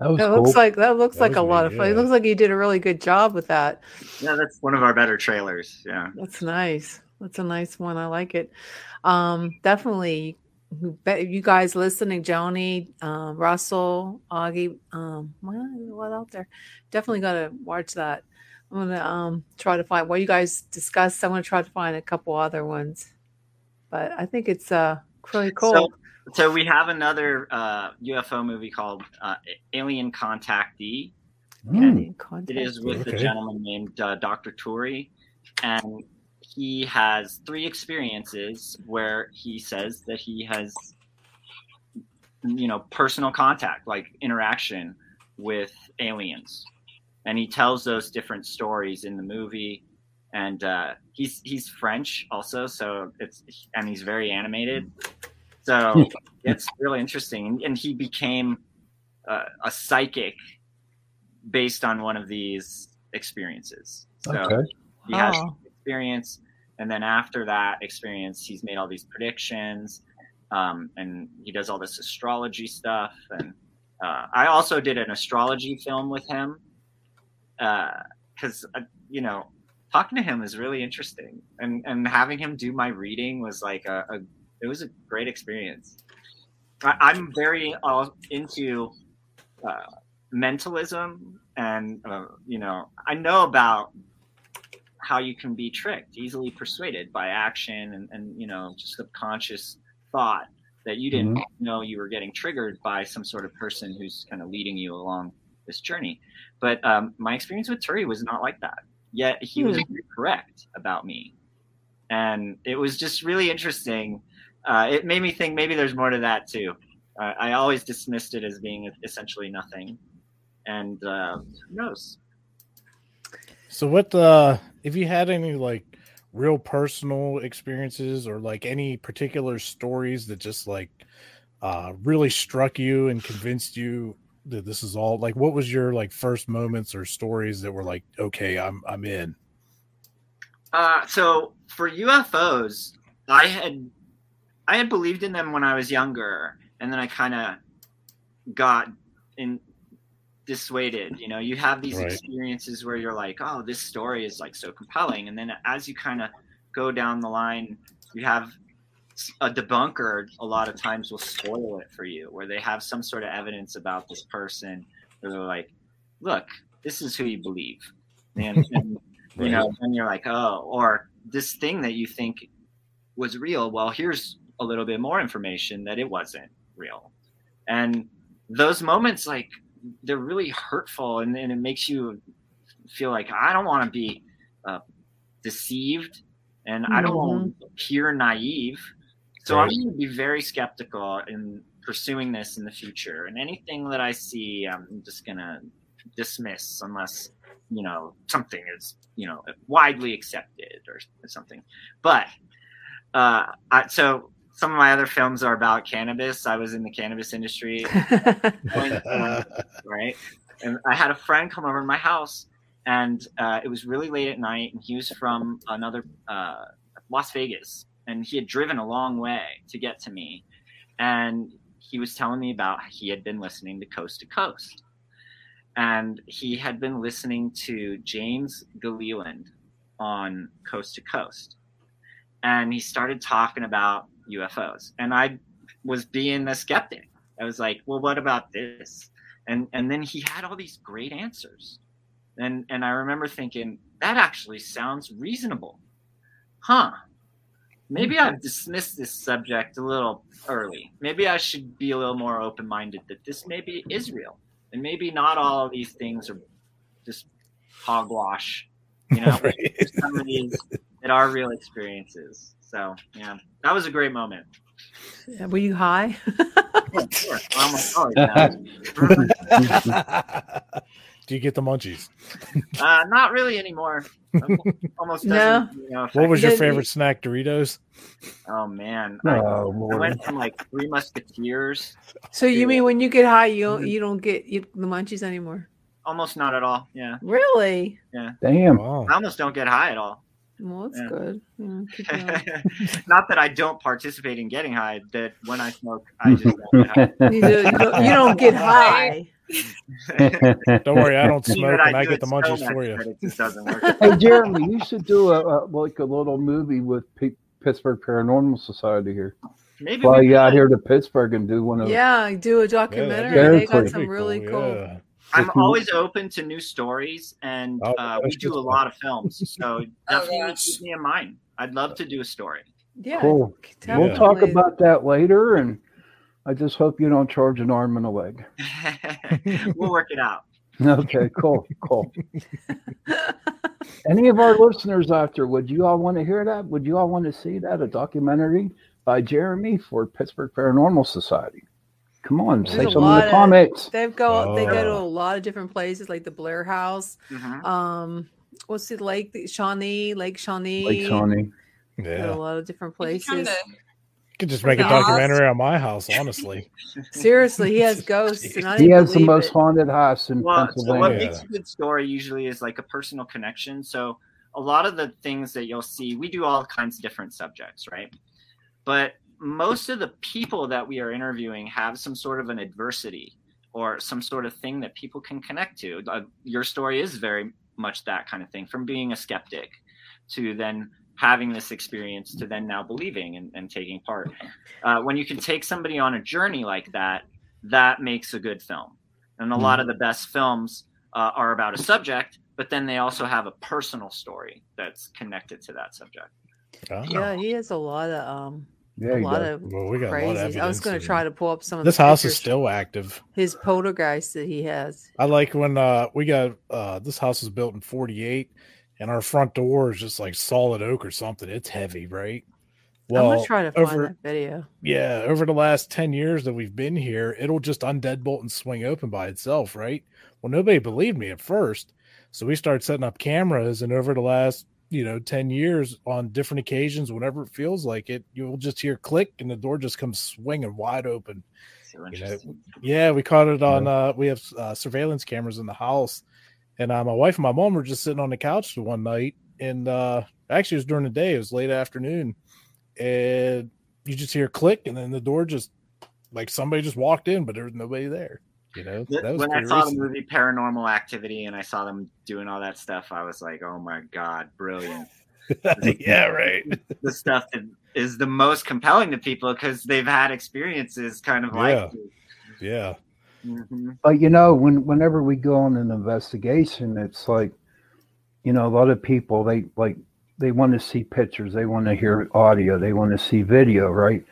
That was That cool. looks like that looks That like a lot neat, of fun. It looks like you did a really good job with that. yeah that's one of our better trailers yeah That's nice. That's a nice one. I like it. Um, definitely. Bet you guys listening, Joni, um, Russell, Augie, um, what, what out there? Definitely gotta watch that. I'm gonna um try to find what you guys discussed. I'm gonna try to find a couple other ones, but I think it's uh really cool. So, so we have another uh, UFO movie called uh, Alien Contactee. Any It contact. is with a gentleman named uh, Dr. Turi, and he has three experiences where he says that he has, you know, personal contact, like interaction with aliens, and he tells those different stories in the movie. And uh, he's he's French also, so it's and he's very animated, so *laughs* it's really interesting. And he became uh, a psychic based on one of these experiences. So Okay. he has Wow. Experience, and then after that experience, he's made all these predictions, um, and he does all this astrology stuff. And uh, I also did an astrology film with him because uh, you know talking to him is really interesting, and and having him do my reading was like a, a it was a great experience. I, I'm very uh, into uh, mentalism, and uh, you know, I know about how you can be tricked, easily persuaded by action, and, and you know, just subconscious thought that you didn't Mhm. know you were getting triggered by some sort of person who's kind of leading you along this journey. But um, my experience with Turi was not like that. Yet he was Hmm. correct about me, and it was just really interesting. Uh, it made me think maybe there's more to that too. Uh, I always dismissed it as being essentially nothing, and uh, who knows? So what uh if you had any like real personal experiences or like any particular stories that just like uh really struck you and convinced you that this is all like what was your like first moments or stories that were like okay I'm I'm in Uh, so for UFOs, I had I had believed in them when I was younger, and then I kind of got in dissuaded. You know, you have these Right. experiences where you're like, "Oh, this story is like so compelling," and then as you kind of go down the line, you have a debunker. A lot of times will spoil it for you, where they have some sort of evidence about this person, where they're like, "Look, this is who you believe," and, *laughs* and you know, and you're like, oh, or this thing that you think was real. Well, here's a little bit more information that it wasn't real. And those moments, like, they're really hurtful and, and it makes you feel like I don't want to be uh, deceived and I don't want to appear naive. So I'm going to be very skeptical in pursuing this in the future. And anything that I see, I'm just going to dismiss unless you know something is you know widely accepted or something but uh I, so some of my other films are about cannabis i was in the cannabis industry *laughs* right and i had a friend come over to my house and uh, it was really late at night and he was from another uh, las vegas and he had driven a long way to get to me and he was telling me about he had been listening to coast to coast and he had been listening to James Gilliland on Coast to Coast. And he started talking about UFOs. And I was being a skeptic. I was like, well, what about this? And and then he had all these great answers. And and I remember thinking, that actually sounds reasonable. Huh. Maybe I've hmm. dismissed this subject a little early. Maybe I should be a little more open minded that this maybe is real and maybe not all of these things are just hogwash. You know, *laughs* There's some of these that are real experiences. So yeah, that was a great moment. Yeah, Were you high? Yeah, sure. *laughs* I'm like, oh, yeah. do you get the munchies uh, not really anymore. Almost No. you know, what affect was your me. favorite snack Doritos Oh man, Oh, I, I went from like Three Musketeers, So you mean when you get high, you don't, you don't get you, the munchies anymore? almost not at all. Yeah, Really? yeah. Damn. I almost don't get high at all. Well, that's Yeah. good. Yeah, *laughs* not that I don't participate in getting high. That when I smoke, *laughs* I just don't get high. You, do, you, don't, you don't get high. *laughs* don't worry I don't Even smoke I and I get the munchies much for you It just doesn't work. hey, Jeremy, you should do a, a like a little movie with P- Pittsburgh Paranormal Society here. Maybe Fly we you out here to Pittsburgh and do one of Yeah, do a documentary. Very they got some really Pretty cool. yeah. I'm always open to new stories, and Oh, uh, we do a lot of films. *laughs* So definitely gosh. keep me in mind. I'd love to do a story. Yeah, Cool. definitely. We'll talk about that later, and I just hope you don't charge an arm and a leg. *laughs* we'll work it out. *laughs* Okay, cool, cool. Any of our listeners out there, would you all want to hear that? Would you all want to see that? A documentary by Jeremy for Pittsburgh Paranormal Society. Come on, There's say something in the of- comments. They go. They go to Oh. a lot of different places, like the Blair House. Mhm. Um, what's the lake? The Shawnee, Lake Shawnee. Like Shawnee. Yeah a lot of different You can come places. You could just make a Yeah. documentary on my house honestly *laughs* Seriously, he has ghosts, *laughs* and I He has the most it. haunted house in Well, so what makes a good story usually is like a personal connection. So a lot of the things that you'll see, we do all kinds of different subjects, right? But most of the people that we are interviewing have some sort of an adversity or some sort of thing that people can connect to. Uh, your story is very much that kind of thing from being a skeptic to then having this experience to then now believing and, and taking part. Uh, when you can take somebody on a journey like that, that makes a good film. And a Mm-hmm. lot of the best films uh, are about a subject, but then they also have a personal story that's connected to that subject. Yeah, he has a lot of um Yeah, a lot does. of Well, we got a lot of. I was going to try to pull up some of This the house is still active. his poltergeist that he has. I like when uh we got uh this house was built in 48 and our front door is just like solid oak or something. It's heavy, right? Well, I'm gonna try to find over that video. yeah, over the last 10 years that we've been here, it'll just undeadbolt and swing open by itself, right? Well, nobody believed me at first. So we started setting up cameras and over the last, you know, 10 years on different occasions whenever it feels like it, you'll just hear click and the door just comes swinging wide open. So You know, yeah, we caught it on. Uh, we have uh, surveillance cameras in the house, and uh, my wife and my mom were just sitting on the couch one night, and uh, actually it was during the day. It was late afternoon, and you just hear click, and then the door just like somebody just walked in, but there was nobody there. You know, that was when I pretty saw the movie Paranormal Activity and I saw them doing all that stuff, I was like, "Oh my god, brilliant!" *laughs* yeah, right. *laughs* the stuff that is the most compelling to people because they've had experiences kind of like Yeah. you. Yeah, Mhm. But you know, when whenever we go on an investigation, it's like, you know, a lot of people they like they want to see pictures, they want to hear audio, they want to see video, right?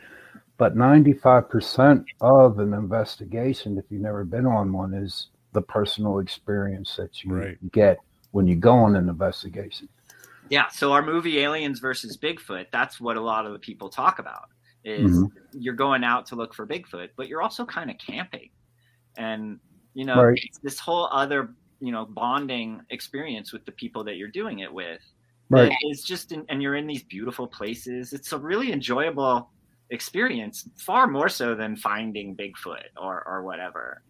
But ninety five percent of an investigation, if you've never been on one, is the personal experience that you Right. get when you go on an investigation. Yeah, so our movie Aliens versus Bigfoot, that's what a lot of the people talk about is Mhm. you're going out to look for Bigfoot, but you're also kind of camping. And you know, Right. it's this whole other, you know, bonding experience with the people that you're doing it with. Right. that is just in, and you're in these beautiful places. It's a really enjoyable experience, far more so than finding Bigfoot or or whatever.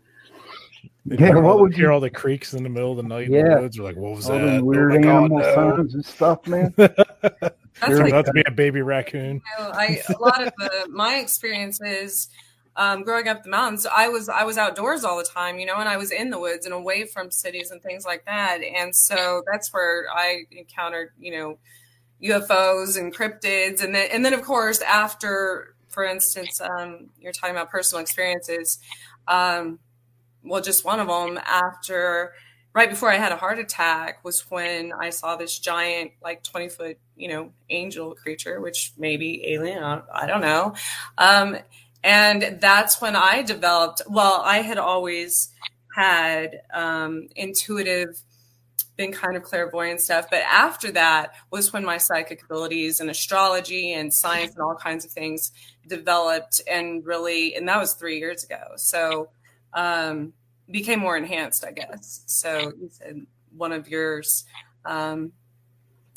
You Yeah, hear what all the- would hear you- all the creeks in the middle of the night in the Yeah. woods? You're like, what was All that? them Oh weird my God, animal no. sounds and stuff, *laughs* man. That's Turns like- out to be a baby raccoon. You know, I a lot of the, *laughs* my experiences um, growing up in the mountains, I was I was outdoors all the time, you know, and I was in the woods and away from cities and things like that, and so that's where I encountered, you know, UFOs and cryptids, and then and then of course after, for instance, um, you're talking about personal experiences. Um, well, just one of them after right before I had a heart attack was when I saw this giant, like 20 foot, you know, angel creature, which may be alien. I don't know. Um, and that's when I developed, well, I had always had um, intuitive, been kind of clairvoyant stuff. But after that was when my psychic abilities and astrology and science and all kinds of things developed and really, and that was three years ago. So, um, became more enhanced, I guess. So you said one of yours, um,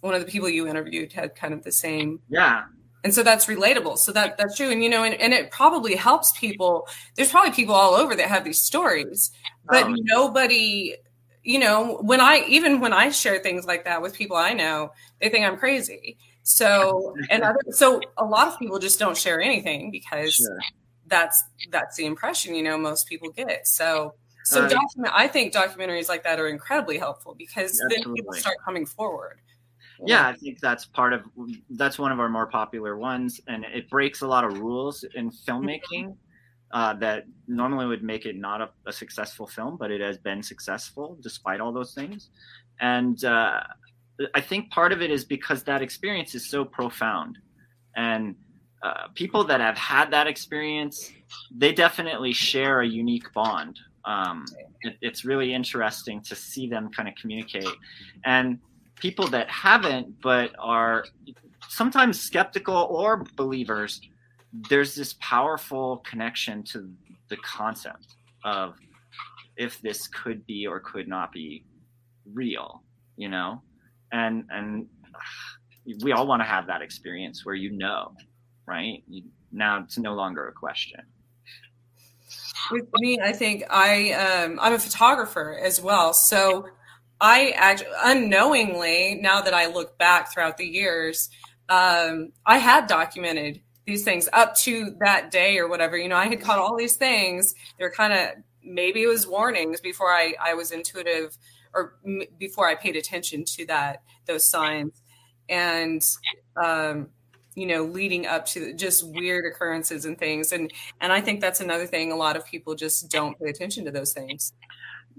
one of the people you interviewed had kind of the same. Yeah. And so that's relatable. So that that's true. And you know, and, and it probably helps people. There's probably people all over that have these stories, but Oh. nobody, you know, when I even when I share things like that with people I know, they think I'm crazy. So and other, so a lot of people just don't share anything because Sure. that's that's the impression you know most people get. So so document I think documentaries like that are incredibly helpful because then people start coming forward. yeah i think that's part of that's one of our more popular ones and it breaks a lot of rules in filmmaking mm-hmm. Uh, that normally would make it not a, a successful film but it has been successful despite all those things. And uh, i think part of it is because that experience is so profound. And uh, people that have had that experience they definitely share a unique bond. Um, it, it's really interesting to see them kind of communicate. And people that haven't but are sometimes skeptical or believers there's this powerful connection to the concept of if this could be or could not be real you know? And and we all want to have that experience where you know right? You, now it's no longer a question. With me, I think I um, I'm a photographer as well. So I actually unknowingly, now that I look back throughout the years, um, I had documented these things up to that day or whatever. You know, I had caught all these things. They're kind of maybe it was warnings before I, I was intuitive or m- before I paid attention to that those signs and um, you know leading up to just weird occurrences and things and and I think that's another thing a lot of people just don't pay attention to those things.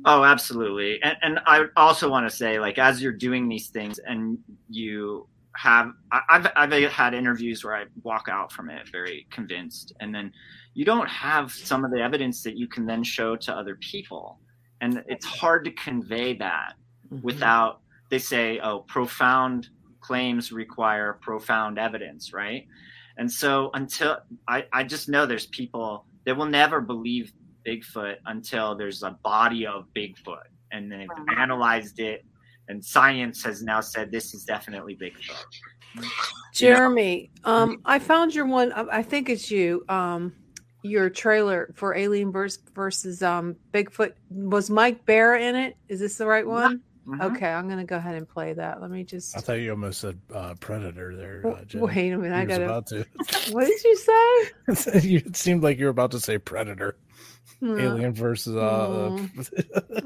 Oh, absolutely. And, and I also want to say, like, as you're doing these things and you have, I- I've, I've had interviews where I walk out from it very convinced, and then you don't have some of the evidence that you can then show to other people. And it's hard to convey that mm-hmm. without, they say, oh, profound claims require profound evidence, right? And so until I, I just know there's people that will never believe Bigfoot until there's a body of Bigfoot and then they've analyzed it and science has now said this is definitely Bigfoot. Jeremy, um, I found your one. I I think it's you. Um, your trailer for Alien versus, versus um Bigfoot was Mike Bear in it. Is this the right one? Mhm. Okay, I'm gonna go ahead and play that. Let me just. I thought you almost said uh, Predator there. W- Uh, wait a minute, I gotta- about to. *laughs* What did you say? *laughs* it seemed like you were about to say Predator. Hmm. Alien versus. Uh, *laughs*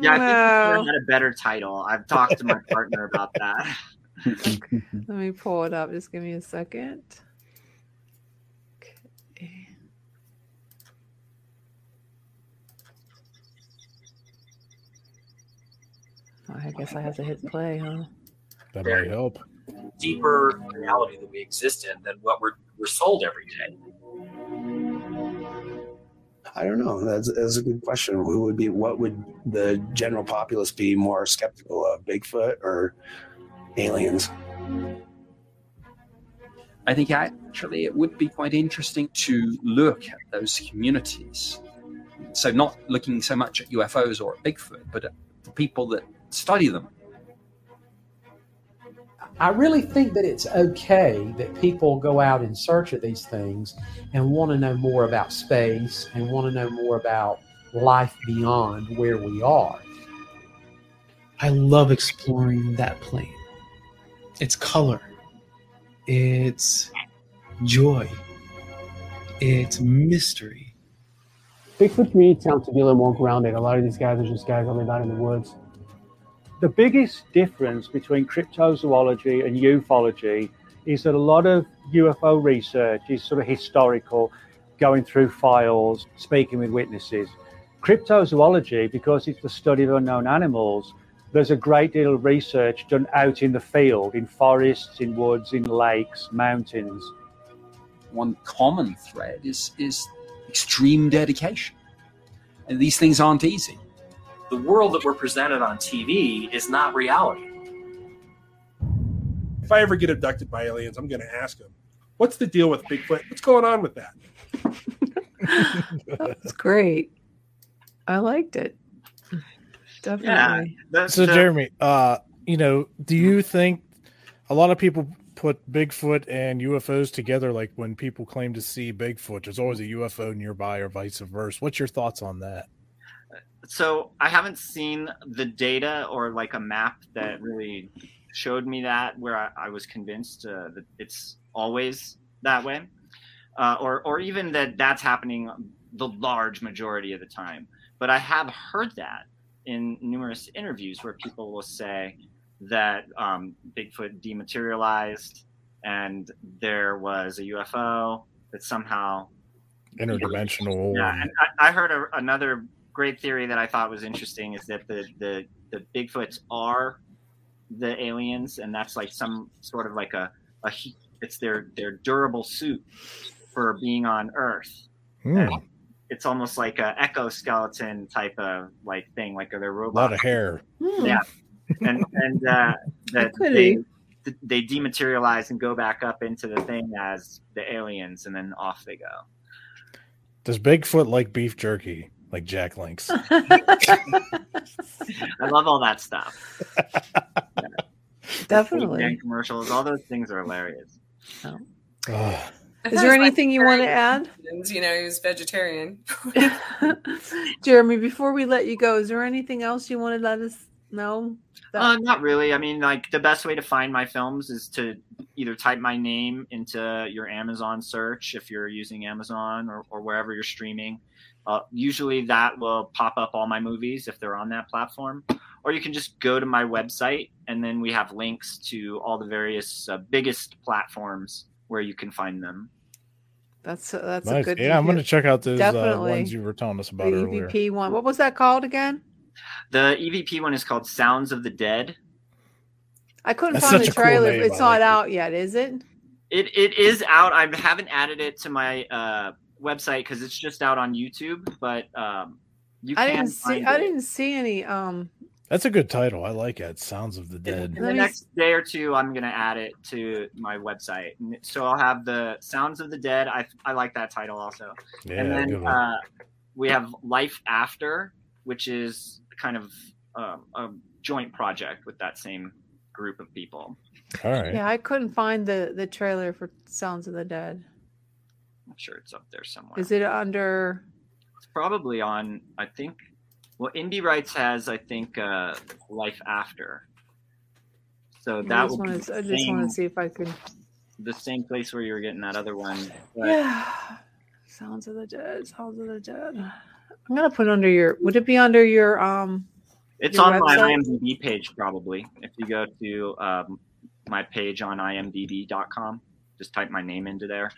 Yeah, I think we had a better title. I've talked to my partner about that. *laughs* Let me pull it up. Just give me a second. Okay. Oh, I guess I have to hit play, huh? that might help. deeper reality that we exist in than what we're we're sold every day. I don't know. That's, that's a good question. Who would be? What would the general populace be more skeptical of, Bigfoot or aliens? I think actually it would be quite interesting to look at those communities. So, not looking so much at UFOs or at Bigfoot, but at the people that study them. I really think that it's okay that people go out in search of these things and want to know more about space and want to know more about life beyond where we are. I love exploring that plane. It's color, it's joy, it's mystery. Bigfoot community tends to be a little more grounded. A lot of these guys are just guys that live out in the woods. The biggest difference between cryptozoology and ufology is that a lot of UFO research is sort of historical, going through files, speaking with witnesses. Cryptozoology, because it's the study of unknown animals, there's a great deal of research done out in the field, in forests, in woods, in lakes, mountains. One common thread is is extreme dedication, and these things aren't easy. The world that we're presented on TV is not reality. If I ever get abducted by aliens, I'm going to ask them, "What's the deal with Bigfoot? What's going on with that?" *laughs* That's great. I liked it. Definitely. so Jeremy, uh, you know, do you think a lot of people put Bigfoot and UFOs together? Like when people claim to see Bigfoot, there's always a UFO nearby, or vice versa. What's your thoughts on that? So I haven't seen the data or like a map that really showed me that where I, I was convinced uh, that it's always that way, uh, or or even that that's happening the large majority of the time. But I have heard that in numerous interviews where people will say that um, Bigfoot dematerialized and there was a UFO that somehow Interdimensional. yeah, and I, I heard a, another great theory that I thought was interesting is that the the the Bigfoots are the aliens, and that's like some sort of like a a it's their their durable suit for being on Earth. And it's almost like a exoskeleton type of like thing, like they're A lot of hair. Yeah, and and uh, *laughs* that they they dematerialize and go back up into the thing as the aliens, and then off they go. Does Bigfoot like beef jerky, like Jack Links? *laughs* I love all that stuff. *laughs* Definitely. And commercials, all those things are hilarious. Is there anything you want to add? You know, he was vegetarian. *laughs* Jeremy, before we let you go, is there anything else you want to let us No. Uh, not really. I mean, like the best way to find my films is to either type my name into your Amazon search if you're using Amazon or, or wherever you're streaming. Uh, usually that will pop up all my movies if they're on that platform. Or you can just go to my website and then we have links to all the various uh, biggest platforms where you can find them. That's a, that's a good. Yeah, I'm going to check out those uh, ones you were telling us the about earlier. EVP one. What was that called again? The EVP one is called Sounds of the Dead. I couldn't That's find the such a cool trailer. name, it's I not out yet, is it? It it is out. I haven't added it to my uh, website because it's just out on YouTube. But um, you I can didn't see. find I didn't see any. Um, That's a good title. I like it. Sounds of the Dead. In the next day or two, I'm gonna add it to my website. So I'll have the Sounds of the Dead. I I like that title also. Yeah, and then uh, we have Life After, which is kind of um, a joint project with that same group of people. All right. yeah, I couldn't find the the trailer for Sounds of the Dead. I'm sure it's up there somewhere. Is it under? It's probably on. I think. Well, Indie Rights has, I think, uh, Life After. So I that just will be want to. the I just want to see if I can. the same place where you were getting that other one. but- Yeah. Sounds of the Dead. Sounds of the Dead. I'm gonna put it under your. Would it be under your um? It's your on my? IMDb page, probably. If you go to um, my page on imdb.com, just type my name into there.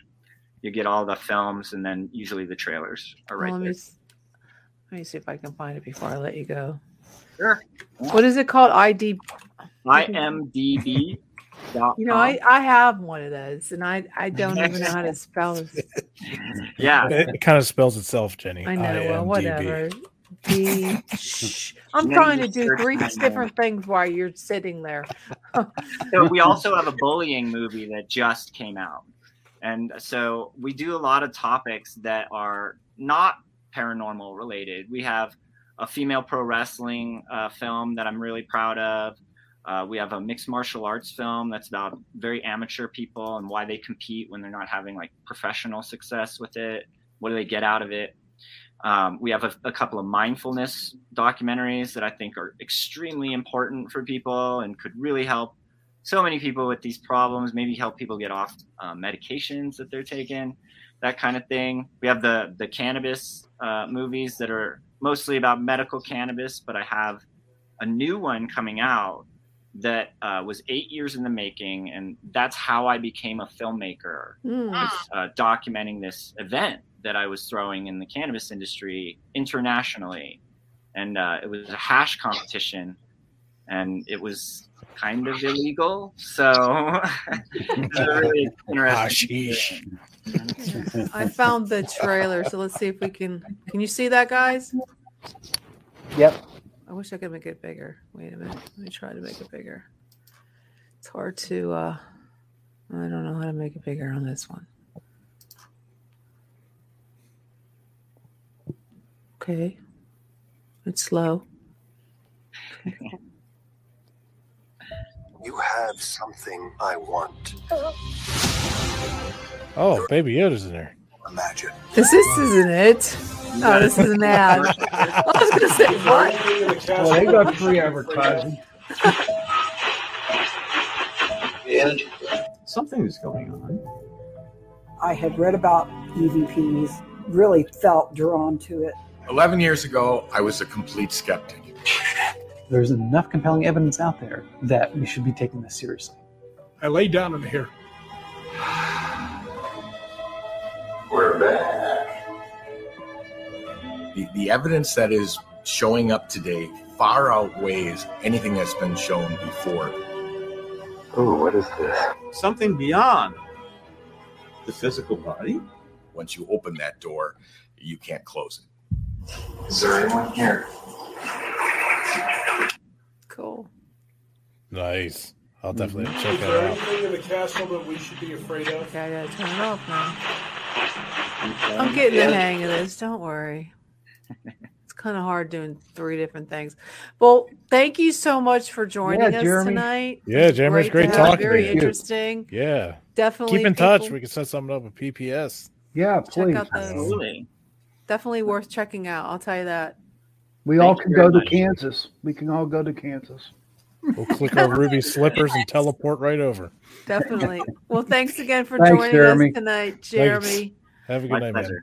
You get all the films, and then usually the trailers are right Well, let there. me. Let me see if I can find it before I let you go. Sure. What is it called? ID. IMDb. You know, I, I have one of those, and I I don't even know how to *laughs* spell it. Yeah. It kind of spells itself, Jenny. I know. Well, IMDb. whatever. D. Shh. I'm Then trying to do three my name. different things while you're sitting there. so we also have a bullying movie that just came out and so we do a lot of topics that are not paranormal related. We have a female pro wrestling uh, film that i'm really proud of. Uh, we have a mixed martial arts film that's about very amateur people and why they compete when they're not having like professional success with it. What do they get out of it? Um, we have a, a couple of mindfulness documentaries that I think are extremely important for people and could really help so many people with these problems. Maybe help people get off uh, medications that they're taking, that kind of thing. We have the the cannabis uh, movies that are mostly about medical cannabis, but I have a new one coming out that uh, was eight years in the making, and that's how I became a filmmaker. Was, uh, documenting this event that I was throwing in the cannabis industry internationally, and uh, it was a hash competition, and it was kind of illegal. So *laughs* it's a really interesting. I found the trailer, so let's see if we can. Can you see that, guys? Yep. I wish I could make it bigger. Wait a minute. Let me try to make it bigger. It's hard to. uh I don't know how to make it bigger on this one. Okay. It's slow. *laughs* You have something I want. Oh, Baby Yoda's in there. Imagine. This is, isn't it? Oh, this is an ad. I was going to say, what? Well, they got free advertising. And something is going on. I had read about EVPs, really felt drawn to it. 11 years ago, I was a complete skeptic. There's enough compelling evidence out there that we should be taking this seriously. I lay down in here. We're back. The, the evidence that is showing up today far outweighs anything that's been shown before. Ooh, what is this? Something beyond the physical body. Once you open that door, you can't close it. Is there anyone here? Cool. Nice. I'll mm-hmm. definitely check Is that there out. anything in the castle that we should be afraid of? Okay, I gotta turn it off now. I'm getting the hang of this. Don't worry. It's kind of hard doing three different things. Well, thank you so much for joining Yeah, us Jeremy. tonight. Yeah, Jeremy, it's great to have- talking to you. Very you. interesting. Yeah. Definitely Keep in touch. We can set something up with PPS. Yeah, Check please. out those. Definitely worth checking out. I'll tell you that. We all can go very to much. Kansas. We can all go to Kansas. We'll click on Ruby's slippers and teleport right over. Definitely. Well, thanks again for Thanks, joining Jeremy. us tonight, Jeremy. Thanks. Jeremy. Have a My good night, man.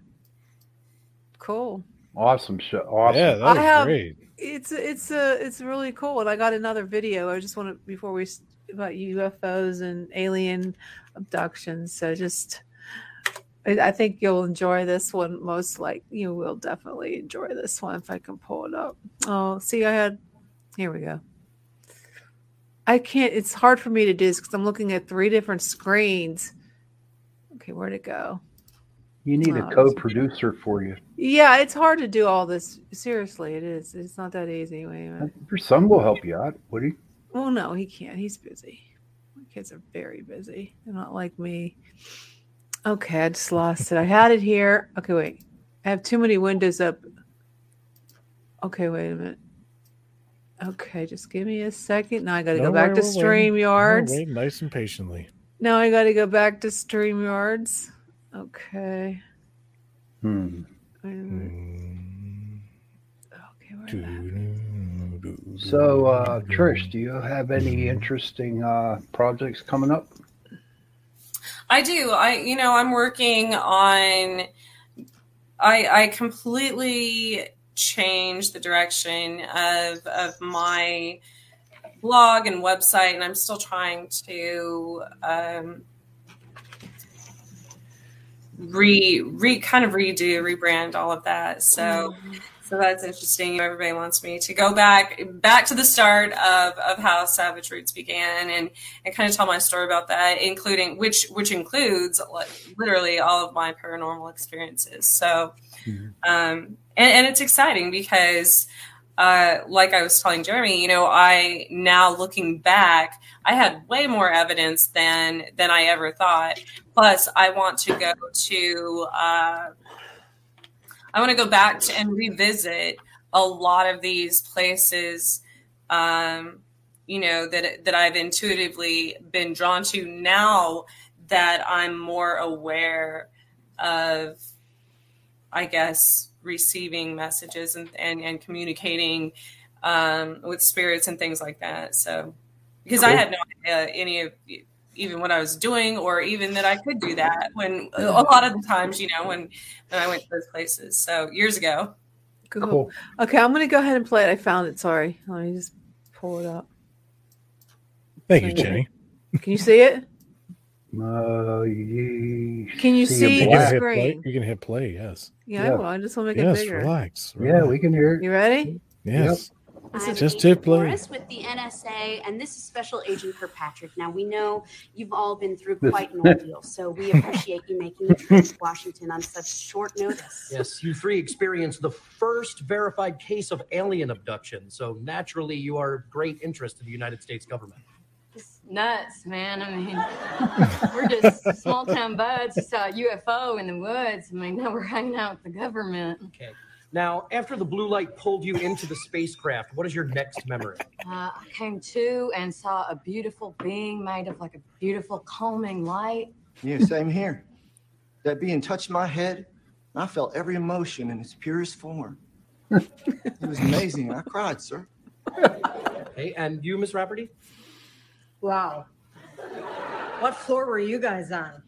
Cool. Awesome show. Awesome. Yeah, that was have- great. It's it's uh, it's really cool, and I got another video. I just want to before we about UFOs and alien abductions. So just, I, think you'll enjoy this one. Most like you will definitely enjoy this one if I can pull it up. Oh, see, I had. Here we go. I can't. It's hard for me to do this because I'm looking at three different screens. Okay, where'd it go? You need Oh, a co-producer for you. Yeah, it's hard to do all this. Seriously, it is. It's not that easy. Wait. Your son will help you out. Would he? Well, no, he can't. He's busy. My kids are very busy. They're not like me. Okay, I just lost it. I had it here. Okay, wait. I have too many windows up. Okay, wait a minute. Okay, just give me a second. Now I got to No go back to we're waiting. StreamYards. No, wait nice and patiently. Now I got to go back to StreamYards. Okay. Hmm. Wait a minute. So, uh, Trish, do you have any interesting uh, projects coming up? I do. I you know I'm working on. I I completely changed the direction of of my blog and website, and I'm still trying to um, re re kind of redo rebrand all of that. So. So that's interesting. Everybody wants me to go back back to the start of, of how Savage Roots began and, and kind of tell my story about that, including which which includes like, literally all of my paranormal experiences. So um, and, and it's exciting because uh, like I was telling Jeremy, you know, I now looking back, I had way more evidence than than I ever thought. Plus, I want to go to uh, I want to go back to and revisit a lot of these places, um, you know, that that I've intuitively been drawn to now that I'm more aware of, I guess, receiving messages and and, and communicating um, with spirits and things like that. So, because I had no idea any of even what I was doing, or even that I could do that. When a lot of the times, you know, when when I went to those places, so years ago. Cool. Okay, I'm going to go ahead and play it. I found it. Sorry. Let me just pull it up. Thank you, Jenny. Can you see it? Uh, ye- Can you see You the can hit play. screen? You can hit play. Yes. Yeah, I will. I just want to make yes. it bigger. Relax. Yeah, we can hear it. You ready? Yes. I'm Just Agent hit play. Morris with the NSA, and this is Special Agent Kirkpatrick. Now, we know you've all been through quite an *laughs* ordeal, so we appreciate you making the trip to Washington on such short notice. Yes, you three experienced the first verified case of alien abduction, so naturally you are of great interest to the United States government. nuts, man. I mean, *laughs* we're just small town buds who saw a UFO in the woods. I mean, now we're hanging out with the government. Okay. Now, after the blue light pulled you into the spacecraft, what is your next memory? Uh, I came to and saw a beautiful being made of like a beautiful calming light. Yeah, same here. That being touched my head, and I felt every emotion in its purest form. it was amazing. I cried, sir. Okay, and you, Miss Rafferty? Wow. What floor were you guys on?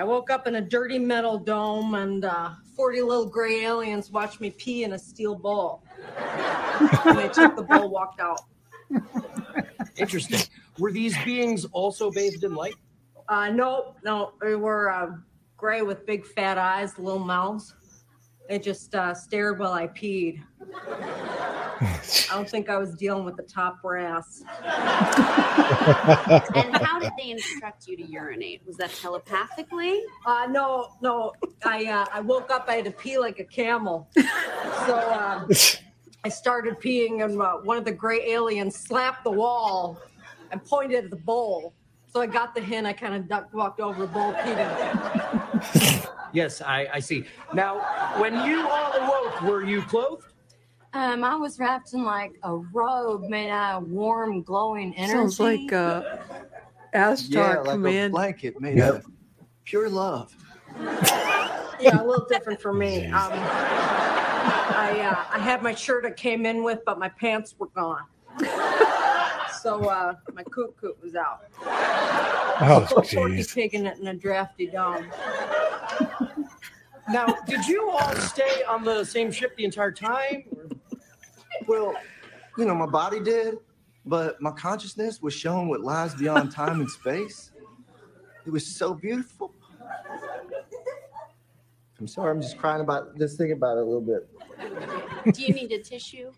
I woke up in a dirty metal dome and uh, 40 little gray aliens watched me pee in a steel bowl. and they took the bowl, walked out. Interesting. Were these beings also bathed in light? Uh, no, no, they were uh, gray with big fat eyes, little mouths. They just uh, stared while I peed. *laughs* I don't think I was dealing with the top brass. And how did they instruct you to urinate? Was that telepathically? Uh, no, no. I uh, I woke up. I had to pee like a camel. So uh, I started peeing, and uh, one of the gray aliens slapped the wall and pointed at the bowl. So I got the hint. I kind of ducked, walked over the bowl, peed in it. *laughs* Yes, I, I see. Now, when you all awoke, were you clothed? Um, I was wrapped in like a robe made out of warm, glowing energy. Sounds like uh, Astar yeah, like Command. a blanket made Yep. of pure love. *laughs* yeah, a little different for me. Um, I uh, I had my shirt I came in with, but my pants were gone. *laughs* So uh, my coot coot was out. *laughs* Oh, so Porky jeez. taking it in a drafty dome. Now, did you all stay on the same ship the entire time? Well, you know, my body did, but my consciousness was shown what lies beyond time and space. It was so beautiful. I'm sorry, I'm just crying about this thing about it a little bit. Do you need a tissue?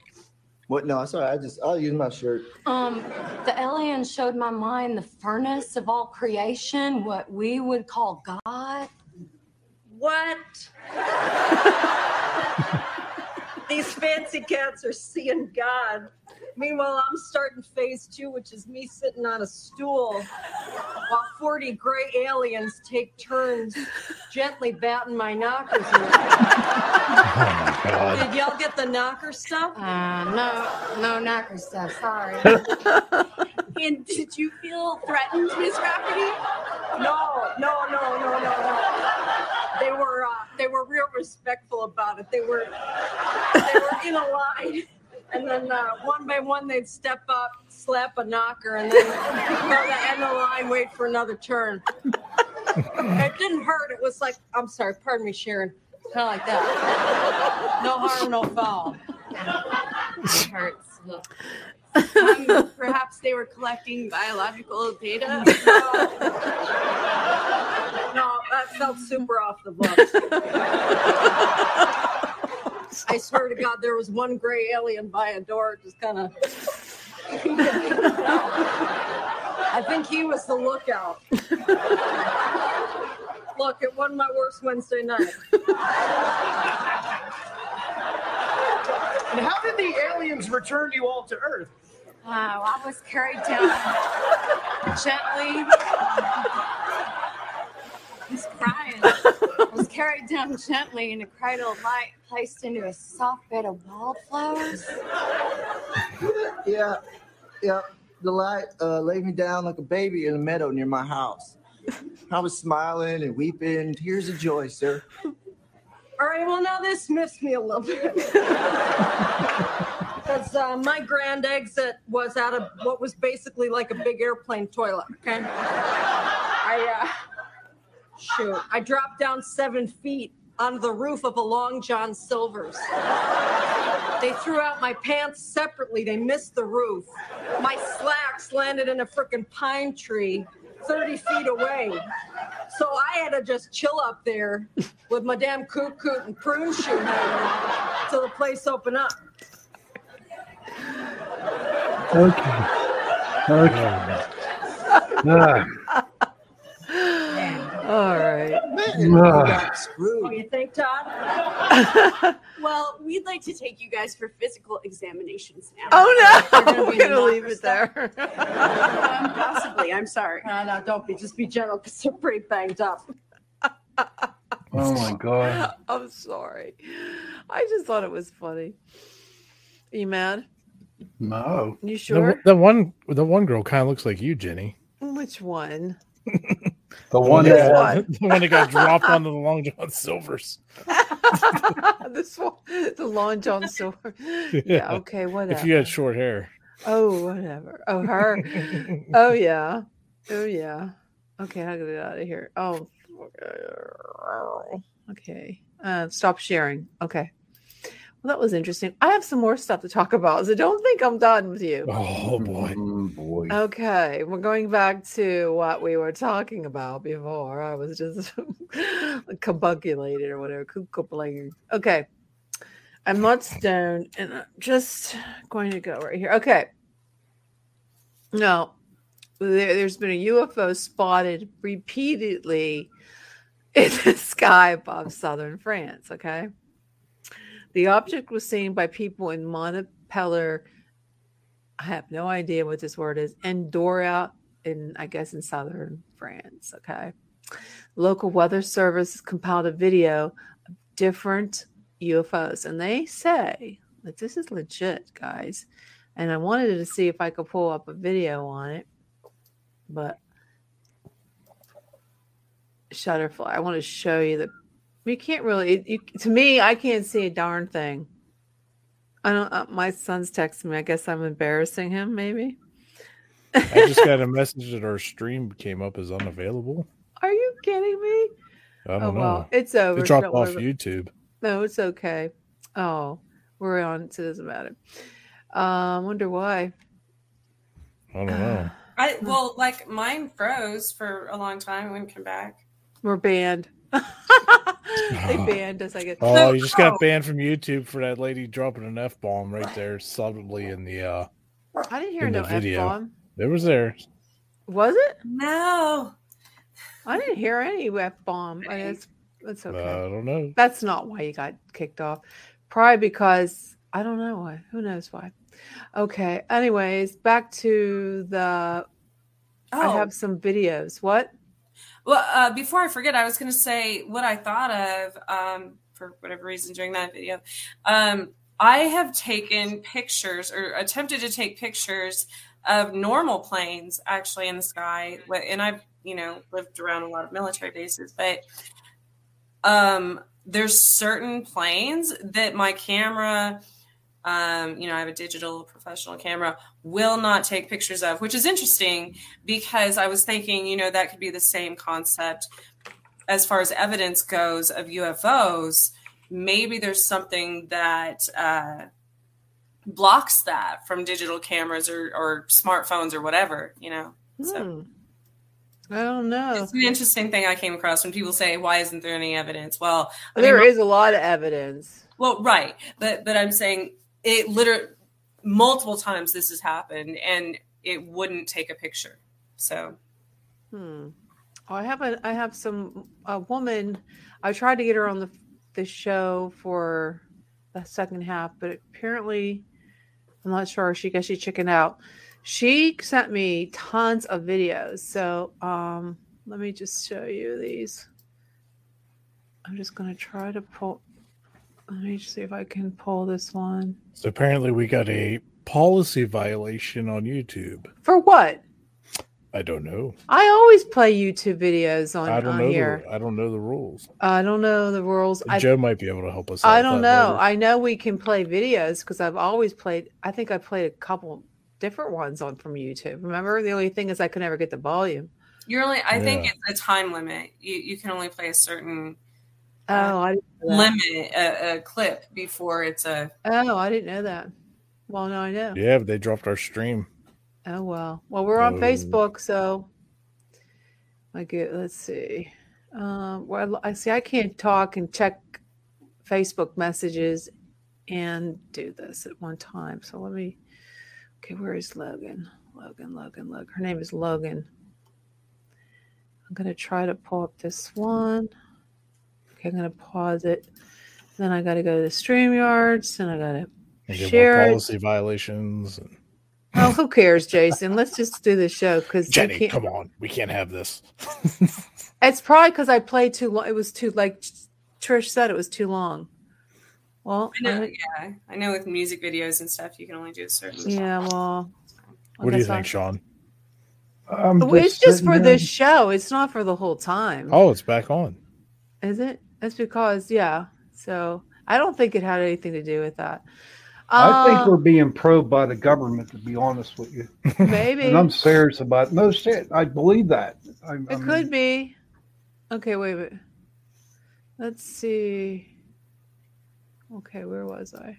What? No, sorry. I just I'll use my shirt. Um, the alien showed my mind the furnace of all creation, what we would call God. What? *laughs* These fancy cats are seeing God. Meanwhile, I'm starting phase two, which is me sitting on a stool while 40 gray aliens take turns gently batting my knockers. *laughs* around. Did y'all get the knocker stuff? Uh, no, no knocker stuff. Sorry. *laughs* And did you feel threatened, Miss Rafferty? No, no, no, no, no, no. They were uh, they were real respectful about it. They were they were in a line, and then uh, one by one they'd step up, slap a knocker, and then go to the end of the line, wait for another turn. It didn't hurt. It was like I'm sorry, pardon me, Sharon. Kind of like that. No harm, no foul. It hurts. Um, *laughs* perhaps they were collecting biological data. *laughs* No, that felt super off the books. I swear to God, there was one gray alien by a door, just kind of. I think he was the lookout. Look, it wasn't my worst Wednesday night. And how did the aliens return you all to Earth? Wow, I was carried down gently. He's crying. I was carried down gently in a cradle of light, placed into a soft bed of wildflowers. Yeah, yeah. The light uh, laid me down like a baby in a meadow near my house. I was smiling and weeping, tears of joy, sir. All right, well, now this missed me a little bit. *laughs* Because uh, my grand exit was out of what was basically like a big airplane toilet, okay? I, uh, shoot, I dropped down seven feet on the roof of a Long John Silver's. They threw out my pants separately. They missed the roof. My slacks landed in a freaking pine tree 30 feet away. So I had to just chill up there with my damn coot coot and prune shoe till the place opened up. Okay. Okay. Ah. All right. Ah. Oh, you think, Todd? *laughs* well, we'd like to take you guys for physical examinations now. Oh no, You're gonna *laughs* we're gonna leave knocker it there. Um, possibly. I'm sorry. No, no, don't be. Just be gentle because they're pretty banged up. Oh my god. *laughs* I'm sorry. I just thought it was funny. Are you mad? No. You The, sure? the one, the one girl kind of looks like you, Jenny. Which one? *laughs* The one This that one. *laughs* the one that got dropped onto the Long John Silvers. *laughs* this one, the Long John Silver. Yeah. Okay. Whatever. If you had short hair. Oh, whatever. Oh, her. oh, yeah. Oh, yeah. Okay, I'll get out of here. Oh, okay. Uh, stop sharing. Okay. Well, that was interesting. I have some more stuff to talk about, so don't think I'm done with you. Oh boy. Mm-hmm, boy. Okay, we're going back to what we were talking about before. I was just *laughs* cabunculated or whatever. cuckoo-bling. Okay, I'm not stoned, and I'm just going to go right here. Okay. Now, there, there's been a UFO spotted repeatedly *laughs* in the sky above southern France. Okay. The object was seen by people in Montpellier. I have no idea what this word is. Andorra, in I guess in southern France. Okay. Local weather service compiled a video of different UFOs, and they say that this is legit, guys. And I wanted to see if I could pull up a video on it, but Shutterfly. I want to show you the You can't really. It, you, to me, I can't see a darn thing. I don't. Uh, my son's texting me. I guess I'm embarrassing him. Maybe. I just *laughs* got a message that our stream came up as unavailable. Are you kidding me? I don't oh know. well, it's over. It dropped Don't off worry. YouTube. No, it's okay. Oh, we're on. So it doesn't matter. I um, wonder why. I don't know. *sighs* I well, like mine froze for a long time. It wouldn't come back. We're banned. *laughs* *laughs* they banned us. I guess. Oh, you just got banned from YouTube for that lady dropping an f bomb right there, subtly in the uh I didn't hear in no the f video. bomb. It was there. Was it? No. I didn't hear any f bomb. That's that's okay. I don't know. That's not why you got kicked off. Probably because I don't know why. Who knows why? Okay. Anyways, back to the. I Oh. have some videos. What? Well, uh, before I forget, I was going to say what I thought of um, for whatever reason during that video. Um, I have taken pictures or attempted to take pictures of normal planes actually in the sky, and I've you know lived around a lot of military bases, but um, there's certain planes that my camera. Um, you know, I have a digital professional camera, will not take pictures of, which is interesting because I was thinking, you know, that could be the same concept as far as evidence goes of UFOs. Maybe there's something that uh, blocks that from digital cameras or, or smartphones or whatever, you know. So Hmm. I don't know. it's an interesting thing I came across when people say, "Why isn't there any evidence?" Well, I There mean, is a lot of evidence. well, right, but but I'm saying it literally multiple times this has happened, and it wouldn't take a picture. So Hmm. Oh, I have a I have some a woman. I tried to get her on the the show for the second half, but apparently I'm not sure. She guess she chickened out. She sent me tons of videos. So um let me just show you these. I'm just gonna try to pull let me see if I can pull this one. So apparently we got a policy violation on YouTube. For what? I don't know. I always play YouTube videos on, I don't on know. here. The, I don't know the rules. I don't know the rules. I, Joe might be able to help us. out I don't know. later. I know we can play videos because I've always played. I think I played a couple different ones on from YouTube. Remember, the only thing is I could never get the volume. you're only. I think it's a time limit. You you can only play a certain Oh, I didn't know that. limit a, a clip before it's a Oh, I didn't know that. Well, no, I know. Yeah, but they dropped our stream. Oh well. Well, we're on Oh. Facebook, so I get. Let's see. Um, well, I see. I can't talk and check Facebook messages and do this at one time. So let me. Okay, where is Logan? Logan, Logan, Logan. Her name is Logan. I'm gonna try to pull up this one. Okay, I'm gonna pause it. Then I gotta go to the StreamYards, and I gotta And share more it. policy violations. And... Oh, who cares, Jason? Let's just do the show because Jenny, come on, we can't have this. *laughs* It's probably because I played too long. It was too like Trish said, it was too long. Well, I know, I- yeah, I know with music videos and stuff, you can only do a certain. yeah. Well, I What do you guess I- think, Sean? I'm it's just sitting for here- this show. It's not for the whole time. Oh, it's back on. Is it? That's because yeah. So I don't think it had anything to do with that. I think Uh, we're being probed by the government, to be honest with you. maybe and I'm serious about it. No, shit, I believe that. I, I it mean, could be. Okay, wait a minute. Let's see. Okay, where was I?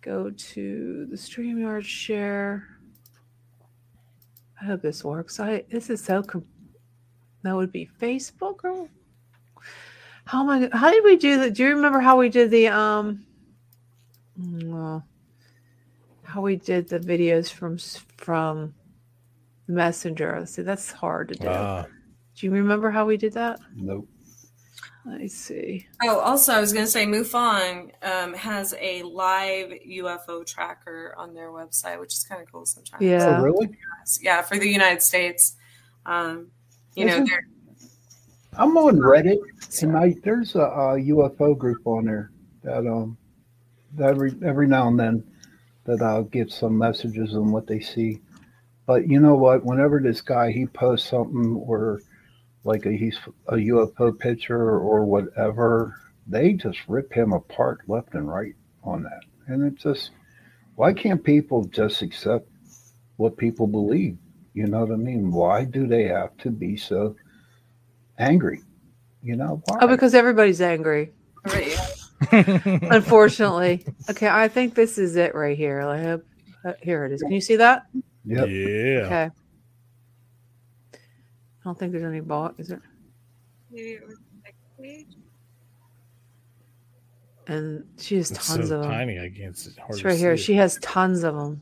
Go to the StreamYard share. I hope this works. I this is so com- that would be Facebook or how am I how did we do that? Do you remember how we did the um how we did the videos from from Messenger? See, that's hard to do. Ah. Do you remember how we did that? Nope. I see. Oh, also, I was going to say MUFON um, has a live UFO tracker on their website, which is kind of cool sometimes. Yeah. Oh, really? Yeah, for the United States. Um, you know, Isn't- they're I'm on Reddit, I, there's a, a UFO group on there that um that every every now and then that I'll get some messages on what they see. But you know what? Whenever this guy he posts something or like a, he's a UFO picture or whatever, they just rip him apart left and right on that. And it's just, why can't people just accept what people believe? You know what I mean? Why do they have to be so angry? You know, why? Oh, because everybody's angry. Unfortunately. Okay, I think this is it right here. I hope uh, here it is. Can you see that? Yep. Yeah. Okay. I don't think there's any bot, is there? Maybe it was next page. And she has It's tons so of them. tiny, I can't see. hardly It's right here. see it. She has tons of them.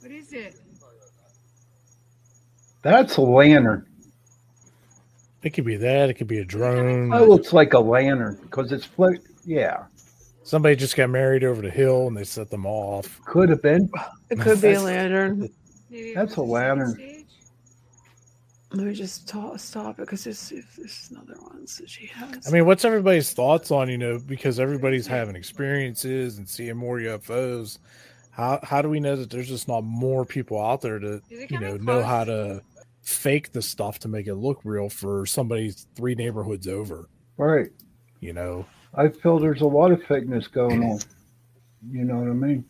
What is it? That's a lantern. It could be that. It could be a drone. That looks like a lantern because it's float. Yeah, Somebody just got married over the hill and they set them off. could have been. It could be a lantern. That's a lantern. Let me just ta- stop it because there's, if there's another one that she has. I mean, what's everybody's thoughts on you know because everybody's having experiences and seeing more UFOs. How how do we know that there's just not more people out there to you know know how to fake the stuff to make it look real for somebody's three neighborhoods over? Right. You know. I feel there's a lot of fakeness going on. *clears throat* You know what I mean?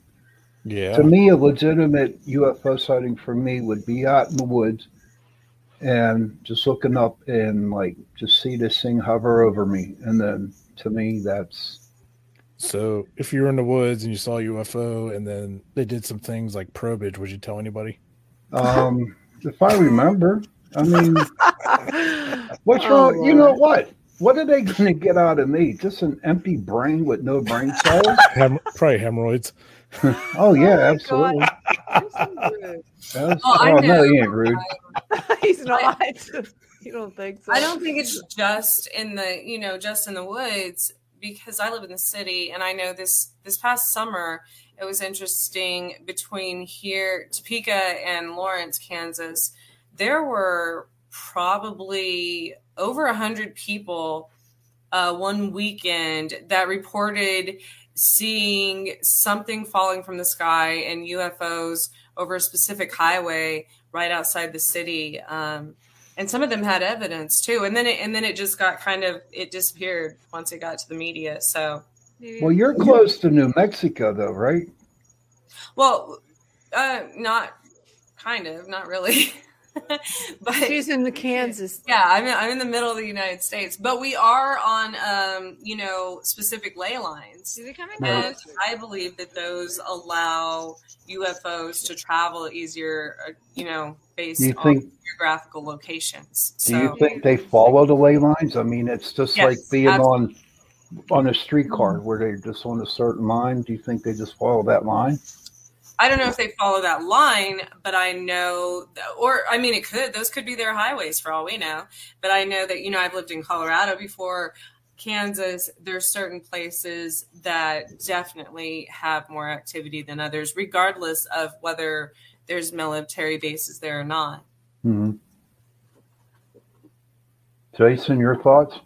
Yeah. To me, a legitimate UFO sighting for me would be out in the woods and just looking up and like just see this thing hover over me. And then to me, that's So if you were in the woods and you saw a UFO and then they did some things like probage, would you tell anybody? um, if I remember. I mean, what's Oh, wrong? You know oh, what? What are they going to get out of me? Just an empty brain with no brain cells? *laughs* Hem- probably hemorrhoids. *laughs* oh yeah, oh, absolutely. That's- Oh, I oh no, he ain't rude. *laughs* He's not. you don't think so? I don't think it's just in the you know just in the woods because I live in the city and I know this this past summer it was interesting between here Topeka and Lawrence, Kansas. There were probably over a hundred people uh, one weekend that reported seeing something falling from the sky and UFOs over a specific highway right outside the city. Um, and some of them had evidence too. And then it, and then it just got kind of it disappeared once it got to the media. So, Well, you're close to New Mexico, though, right? well, uh, not kind of, not really. *laughs* but she's in the Kansas. Yeah, I'm in, I'm in the middle of the United States, but we are on, um, you know, specific ley lines. And I believe that those allow UFOs to travel easier, uh, you know, based You on geographical locations. Do you think they follow the ley lines? I mean, it's just Yes, like being absolutely. on on a streetcar where they're just on a certain line. Do you think they just follow that line? I don't know if they follow that line, but I know, or I mean, it could. Those could be their highways for all we know. But I know that you know I've lived in Colorado before, Kansas. There's certain places that definitely have more activity than others, regardless of whether there's military bases there or not. hmm Jason, your thoughts?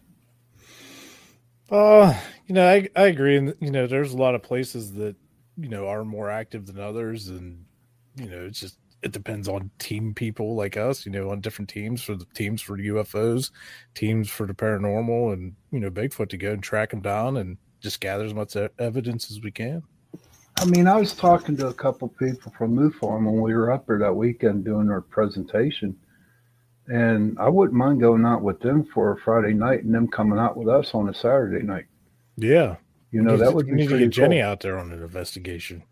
Uh, you know, I I agree, and you know, there's a lot of places that you know are more active than others, and you know, it's just it depends on team people like us, you know, on different teams for the teams for UFOs, teams for the paranormal, and you know, Bigfoot to go and track them down and just gather as much evidence as we can. I mean, I was talking to a couple people from MUFON when we were up there that weekend doing our presentation, and I wouldn't mind going out with them for a Friday night and them coming out with us on a Saturday night. Yeah, You know, We that would be need to get Jenny cool. out there on an investigation.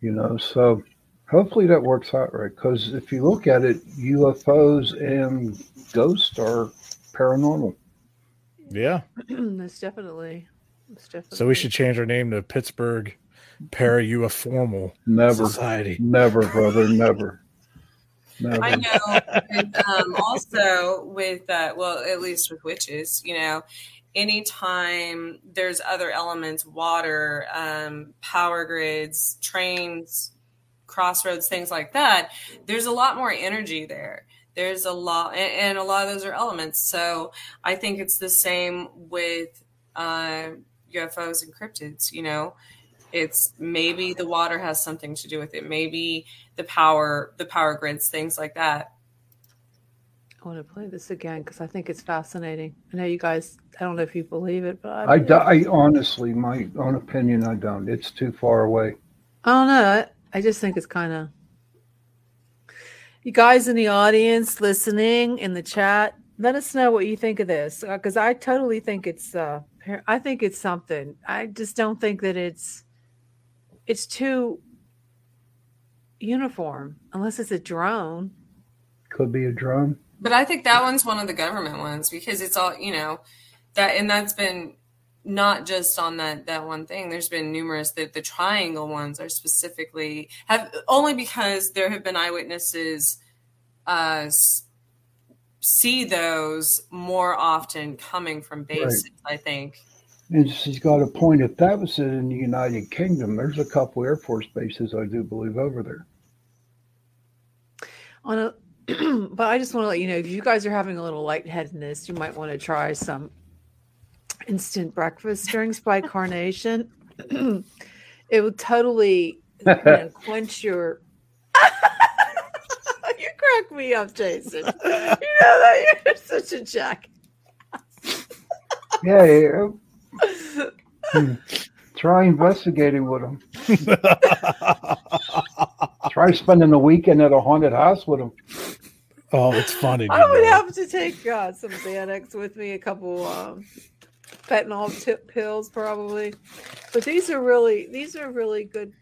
You know, so hopefully that works out right. Because if you look at it, UFOs and ghosts are paranormal. Yeah, *clears throat* That's definitely. That's definitely. so we should change our name to Pittsburgh Para Formal Never, Society. never, brother, never, I know. and, um, also, with uh, well, at least with witches, you know, anytime there's other elements, water, um, power grids, trains, crossroads, things like that, there's a lot more energy there. There's a lot, and, and a lot of those are elements. So I think it's the same with uh, UFOs and cryptids. You know, it's maybe the water has something to do with it. Maybe the power, the power grids, things like that. I want to play this again because I think it's fascinating. I know you guys. I don't know if you believe it, but I, I, do- I honestly, my own opinion, I don't. It's too far away. I don't know. I, I just think it's kind of. You guys in the audience listening in the chat, let us know what you think of this because I totally think it's. uh I think it's something. I just don't think that it's. It's too uniform unless it's a drone. Could be a drone. But I think that one's one of the government ones because it's all you know that, and that's been not just on that that one thing. There's been numerous that the triangle ones are specifically have only because there have been eyewitnesses uh, see those more often coming from bases. I think. And she's got a point. If that was in the United Kingdom, there's a couple Air Force bases, I do believe, over there. on a *clears throat* but I just want to let you know if you guys are having a little lightheadedness, you might want to try some instant breakfast during *laughs* spike carnation. *clears throat* it will totally you know, *laughs* quench your *laughs* you crack me up, Jason. You know that you're such a jack. Yeah. Yeah. Hmm. Try investigating with them. *laughs* Try spending a weekend at a haunted house with them. Oh, it's funny. I would have to take uh, some Xanax with me, a couple um, fentanyl tip pills probably. But these are really these are really good.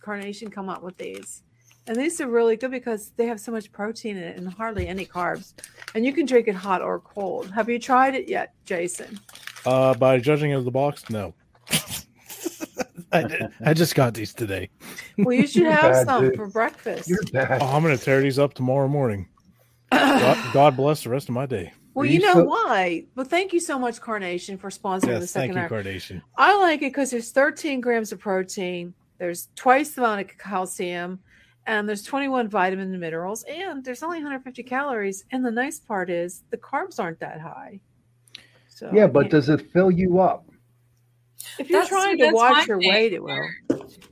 Carnation come up with these, and these are really good because they have so much protein in it and hardly any carbs. And you can drink it hot or cold. Have you tried it yet, Jason? Uh, by judging of the box, no. *laughs* I, did- I just got these today. Well, you should have bad, some dude. for breakfast. Oh, I'm going to tear these up tomorrow morning. God, *laughs* God bless the rest of my day. Well, you know why? But thank you so much, Carnation, for sponsoring the second thank you, hour. Carnation. I like it because there's 13 grams of protein, there's twice the amount of calcium, and there's 21 vitamins and minerals, and there's only 150 calories. And the nice part is the carbs aren't that high. So Yeah, but does it fill you up? if you're That's- trying to watch your thing. weight, it will.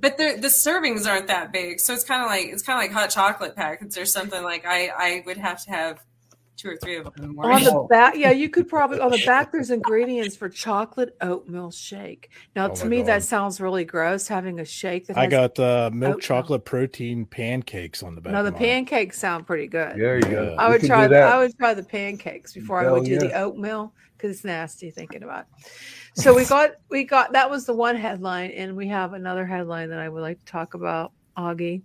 But the the servings aren't that big, so it's kind of like it's kind of like hot chocolate packets or something. Like I I would have to have two or three of them in the On the back, yeah, you could probably on the back. There's ingredients for chocolate oatmeal shake. Now, Oh to me, God. that sounds really gross. Having a shake that I has got uh, milk oatmeal. chocolate protein pancakes on the back. No, the pancakes sound pretty good. There you go. I You would try. do. I would try the pancakes before I would do the oatmeal because it's nasty thinking about. So we got we got that was the one headline, and we have another headline that I would like to talk about, Augie.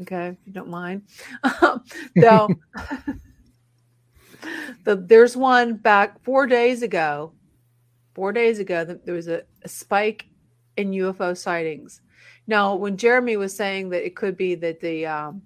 Okay, if you don't mind. *laughs* now, *laughs* the there's one back four days ago. Four days ago, there was a, a spike in UFO sightings. Now, when Jeremy was saying that it could be that the um,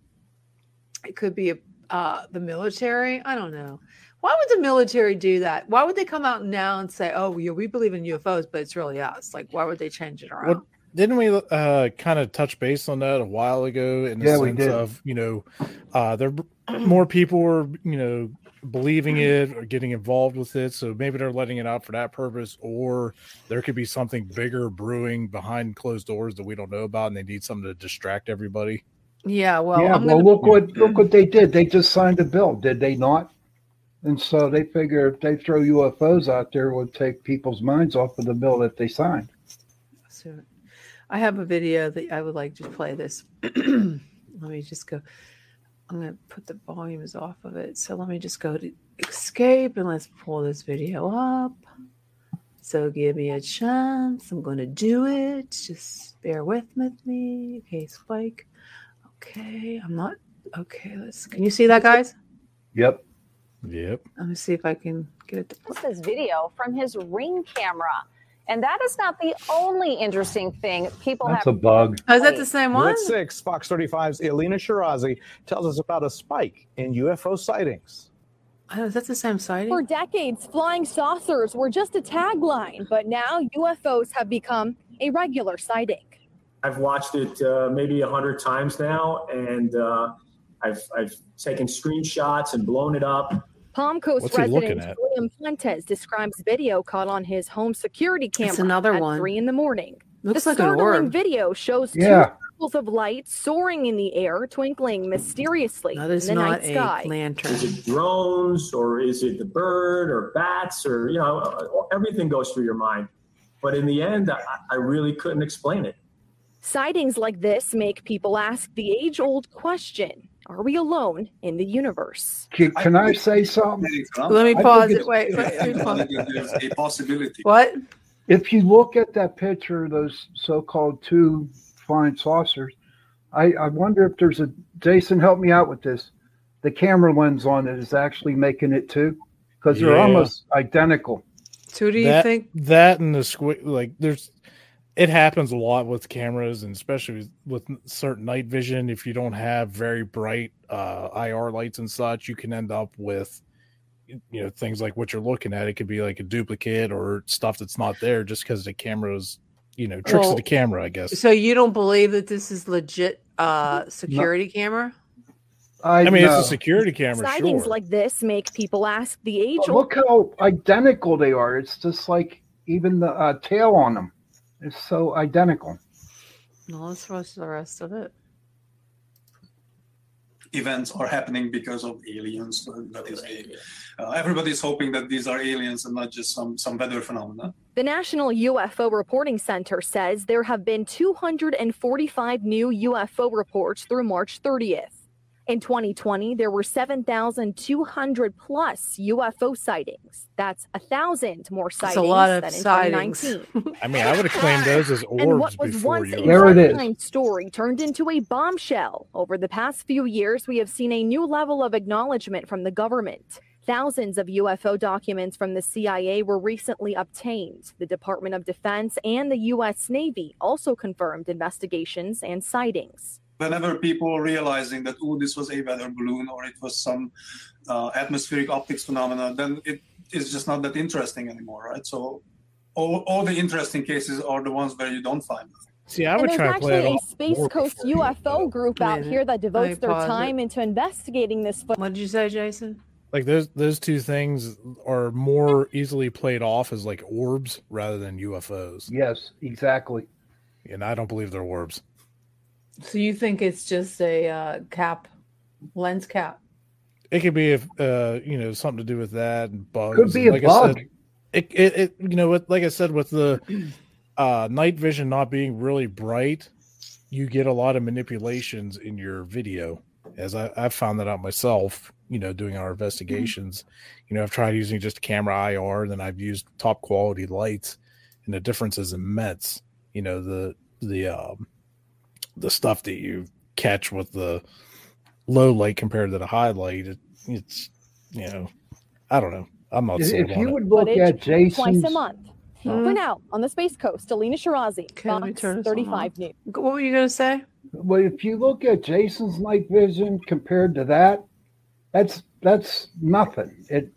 it could be uh, the military. I don't know. Why would the military do that? Why would they come out now and say, "Oh, yeah, we believe in UFOs, but it's really us"? Like, why would they change it around? What, didn't we uh, kind of touch base on that a while ago in the Yeah, sense of you know uh, there more people were you know believing it or getting involved with it, so maybe they're letting it out for that purpose, or there could be something bigger brewing behind closed doors that we don't know about, and they need something to distract everybody. yeah, well, yeah, I'm well, gonna, look what look what they did. They just signed a bill, did they not? And so they figure if they throw UFOs out there, it would take people's minds off of the bill that they signed. So I have a video that I would like to play this. *clears throat* let me just go. I'm going to put the volumes off of it. So let me just go to escape and let's pull this video up. So give me a chance. I'm going to do it. Just bear with with me. Okay, Spike. Okay, I'm not. Okay, let's. Can you see that, guys? Yep. Yep. Let me see if I can get it. To This is video from his ring camera. And that is not the only interesting thing people That's have. a bug. Oh, is that the same one? At six, Fox 35's Elena Shirazi tells us about a spike in UFO sightings. Oh, is that the same sighting? For decades, flying saucers were just a tagline, but now UFOs have become a regular sighting. I've watched it uh, maybe a hundred times now, and uh, I've I've taken screenshots and blown it up. Palm Coast What's resident? William Fuentes describes video caught on his home security camera it's another at one. three in the morning. Looks the like an startling orb. video shows Yeah. two circles of light soaring in the air, twinkling mysteriously That in the not night a sky. lantern. Is it drones or is it the bird or bats or, you know, uh, everything goes through your mind. But in the end, I, I really couldn't explain it. Sightings like this make people ask the age old question Are we alone in the universe? Can, can I say something? Let me pause it. Wait, wait, it's- wait. There's a possibility. What? If you look at that picture those so-called two flying saucers, I, I wonder if there's a Jason. Help me out with this. The camera lens on it is actually making it too, because they're Yeah. almost identical. So who do you that, think? that and the squid like there's it happens a lot with cameras and especially with certain night vision if you don't have very bright uh ir lights and such you can end up with you know things like what you're looking at it could be like a duplicate or stuff that's not there just because the camera's you know tricks Well, of the camera i guess So you don't believe that this is legit uh security camera? I, I mean, it's a security camera, Sightings sure. like this make people ask the age look how identical they are. It's just like even the uh, tail on them. It's so identical. No, let's watch the rest of it. events are happening because of aliens. So That is uh, everybody's hoping that these are aliens and not just some some weather phenomena. The National UFO Reporting Center says there have been 245 new UFO reports through March 30th. In 2020, there were 7,200 plus UFO sightings. That's a thousand more That's sightings a lot of than in sightings. 2019. *laughs* i mean i would have claimed those as orbs and orbs what was before once you a There it is. one-time story turned into a bombshell. Over the past few years, we have seen a new level of acknowledgement from the government. Thousands of UFO documents from the CIA were recently obtained. The Department of Defense and the U.S. Navy also confirmed investigations and sightings. Whenever people are realizing that oh this was a weather balloon or it was some uh, atmospheric optics phenomena, then it is just not that interesting anymore, right? So all, all the interesting cases are the ones where you don't find them. see i and would there's try to play it actually a Space Coast before you- UFO group out Minute. here that devotes their pause it. time into investigating this. Ph- What did you say, Jason? like those those two things are more easily played off as like orbs rather than ufos Yes, exactly. and i don't believe they're orbs So you think it's just a uh, cap, lens cap? It could be if uh you know something to do with that and bugs. Could be and a like I bug. said, it, it it you know what like I said with the uh night vision not being really bright, you get a lot of manipulations in your video. As I, I've found that out myself, you know, doing our investigations. You know, I've tried using just a camera IR, then I've used top quality lights, and the difference is immense. You know, the the um the stuff that you catch with the low light compared to the high light, it, it's you know, I don't know. I'm not If sold if you it. would look footage at twice a month. For now, on the Space Coast, Alina Shirazi, let me Fox turn 35 News. What were you going to say? well, if you look at Jason's night vision compared to that, that's that's nothing. It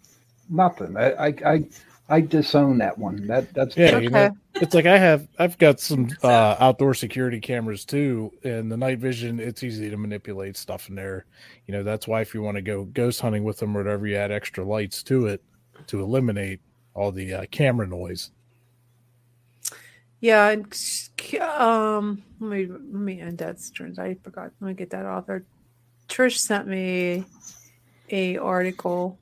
nothing. I I I, I disown that one. That that's Yeah, you know, it's like I have I've got some uh, outdoor security cameras too, and the night vision it's easy to manipulate stuff in there. You know, that's why if you want to go ghost hunting with them or whatever, you add extra lights to it to eliminate all the uh, camera noise. Yeah, and um, let me let me end that strings. I forgot. Let me get that off there. Trish sent me a article.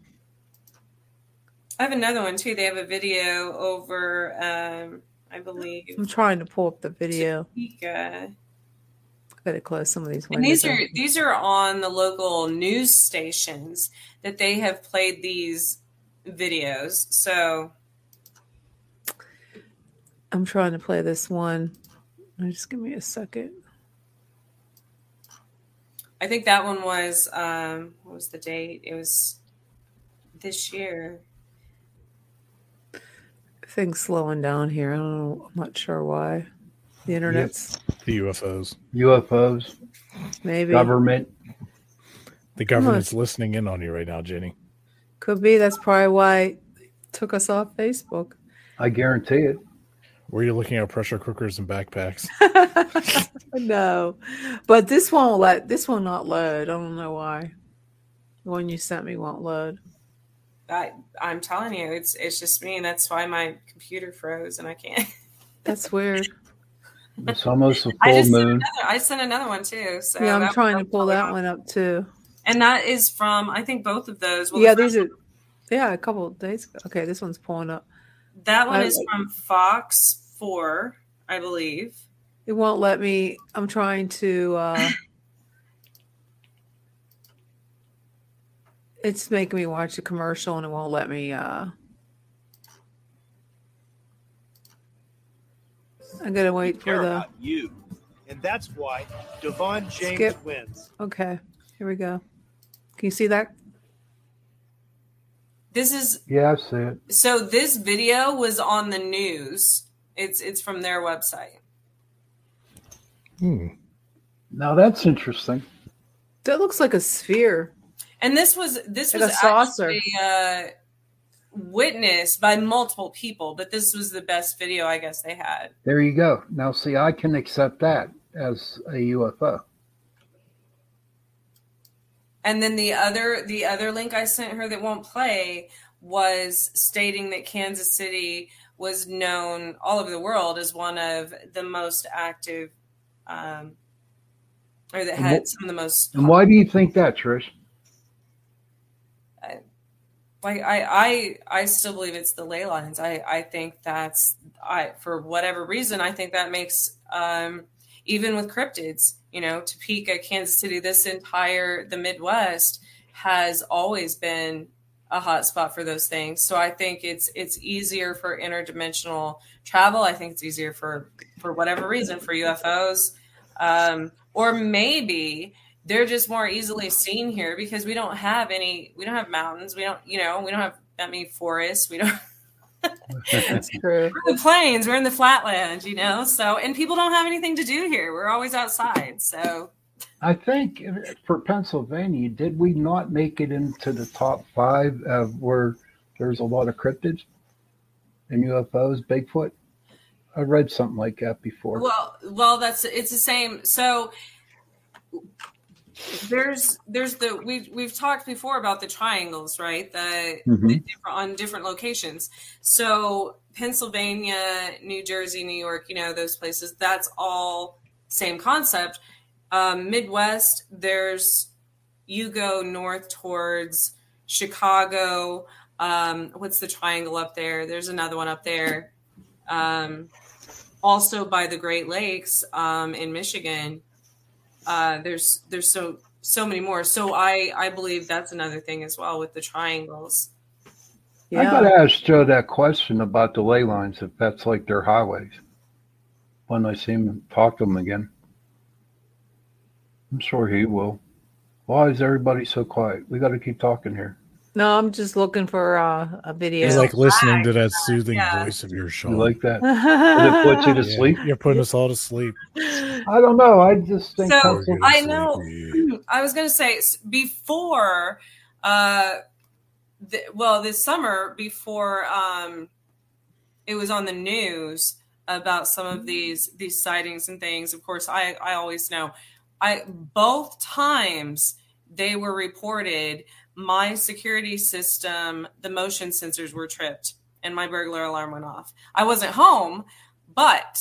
I have another one too. They have a video over, um, I believe, I'm trying to pull up the video. Topeka. Got to close some of these And windows. these are these are on the local news stations that they have played these videos. So I'm trying to play this one. Just give me a second. I think that one was um, what was the date? It was this year. Things slowing down here. I don't know. I'm not sure why. The internet's The UFOs, UFOs, maybe government. the government's listening in on you right now, Jenny. could be. That's probably why it took us off Facebook. I guarantee it. Were you looking at pressure cookers and backpacks? *laughs* no, but this won't let. This will not load. I don't know why. The one you sent me won't load. I I'm telling you, it's it's just me, and that's why my computer froze and I can't. *laughs* That's weird. It's almost a full just sent moon. another, I sent another one too. So yeah, I'm trying to pull that one up too. and that is from I think both of those. Well, yeah, the these are. Yeah, a couple of days. ago. Okay, this one's pulling up. That one I- is from Fox 4, I believe. It won't let me. I'm trying to. uh *laughs* It's making me watch a commercial and it won't let me. uh I'm gonna wait for the. about you, and that's why Devon James Skip. wins. Okay, here we go. Can you see that? This is Yeah, I see it. so this video was on the news. It's it's from their website. Hmm. Now that's interesting. That looks like a sphere. And this was this was actually uh, witnessed by multiple people, but this was the best video I guess they had. There you go. Now, see, I can accept that as a UFO. And then the other the other link I sent her that won't play was stating that Kansas City was known all over the world as one of the most active um, or that had some of the most And why do you think that, Trish? Like I, I I still believe it's the ley lines. I I think that's I for whatever reason I think that makes um even with cryptids, you know, Topeka, Kansas City, this entire the Midwest has always been a hot spot for those things. So I think it's it's easier for interdimensional travel. I think it's easier for for whatever reason for UFOs. Um, or maybe they're just more easily seen here because we don't have any we don't have mountains we don't you know we don't have that many forests we don't That's *laughs* true. we're in the plains we're in the flatland you know so and people don't have anything to do here we're always outside so I think for Pennsylvania, did we not make it into the top five of where there's a lot of cryptids and UFOs, Bigfoot? I read something like that before. well well that's it's the same so there's there's the we we've talked before about the triangles right? The, the Mhm. different, on different locations. So pennsylvania new jersey new york you know those places that's all same concept. Um, midwest there's you go north towards chicago. Um, what's the triangle up there? There's another one up there. Um, also by the great lakes um, in michigan uh, there's there's so so many more. So I I believe that's another thing as well with the triangles. Yeah. I got to ask Joe that question about the ley lines, if that's like their highways. When I see him talk to him again, I'm sure he will. Why is everybody so quiet? We got to keep talking here. No, I'm just looking for uh, a video. It's like listening to that soothing voice of yours, Sean. You like that? *laughs* It puts you to Yeah, sleep? You're putting us all to sleep. I don't know. I just think So I know. *clears throat* I was going to say before, uh, the, well, this summer before um, it was on the news about some of these these sightings and things. Of course, I I always know. I both times they were reported. My security system, the motion sensors were tripped, and my burglar alarm went off. I wasn't home, but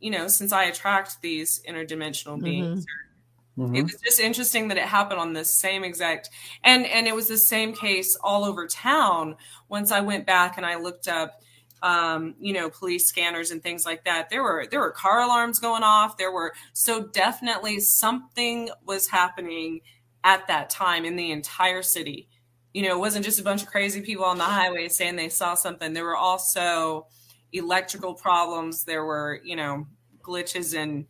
you know, since I attract these interdimensional beings, it was just interesting that it happened on the same exact and and it was the same case all over town. Once i went back and i looked up um, you know police scanners and things like that there were there were car alarms going off. There were so definitely something was happening at that time in the entire city you know it wasn't just a bunch of crazy people on the highway saying they saw something there were also electrical problems there were you know glitches in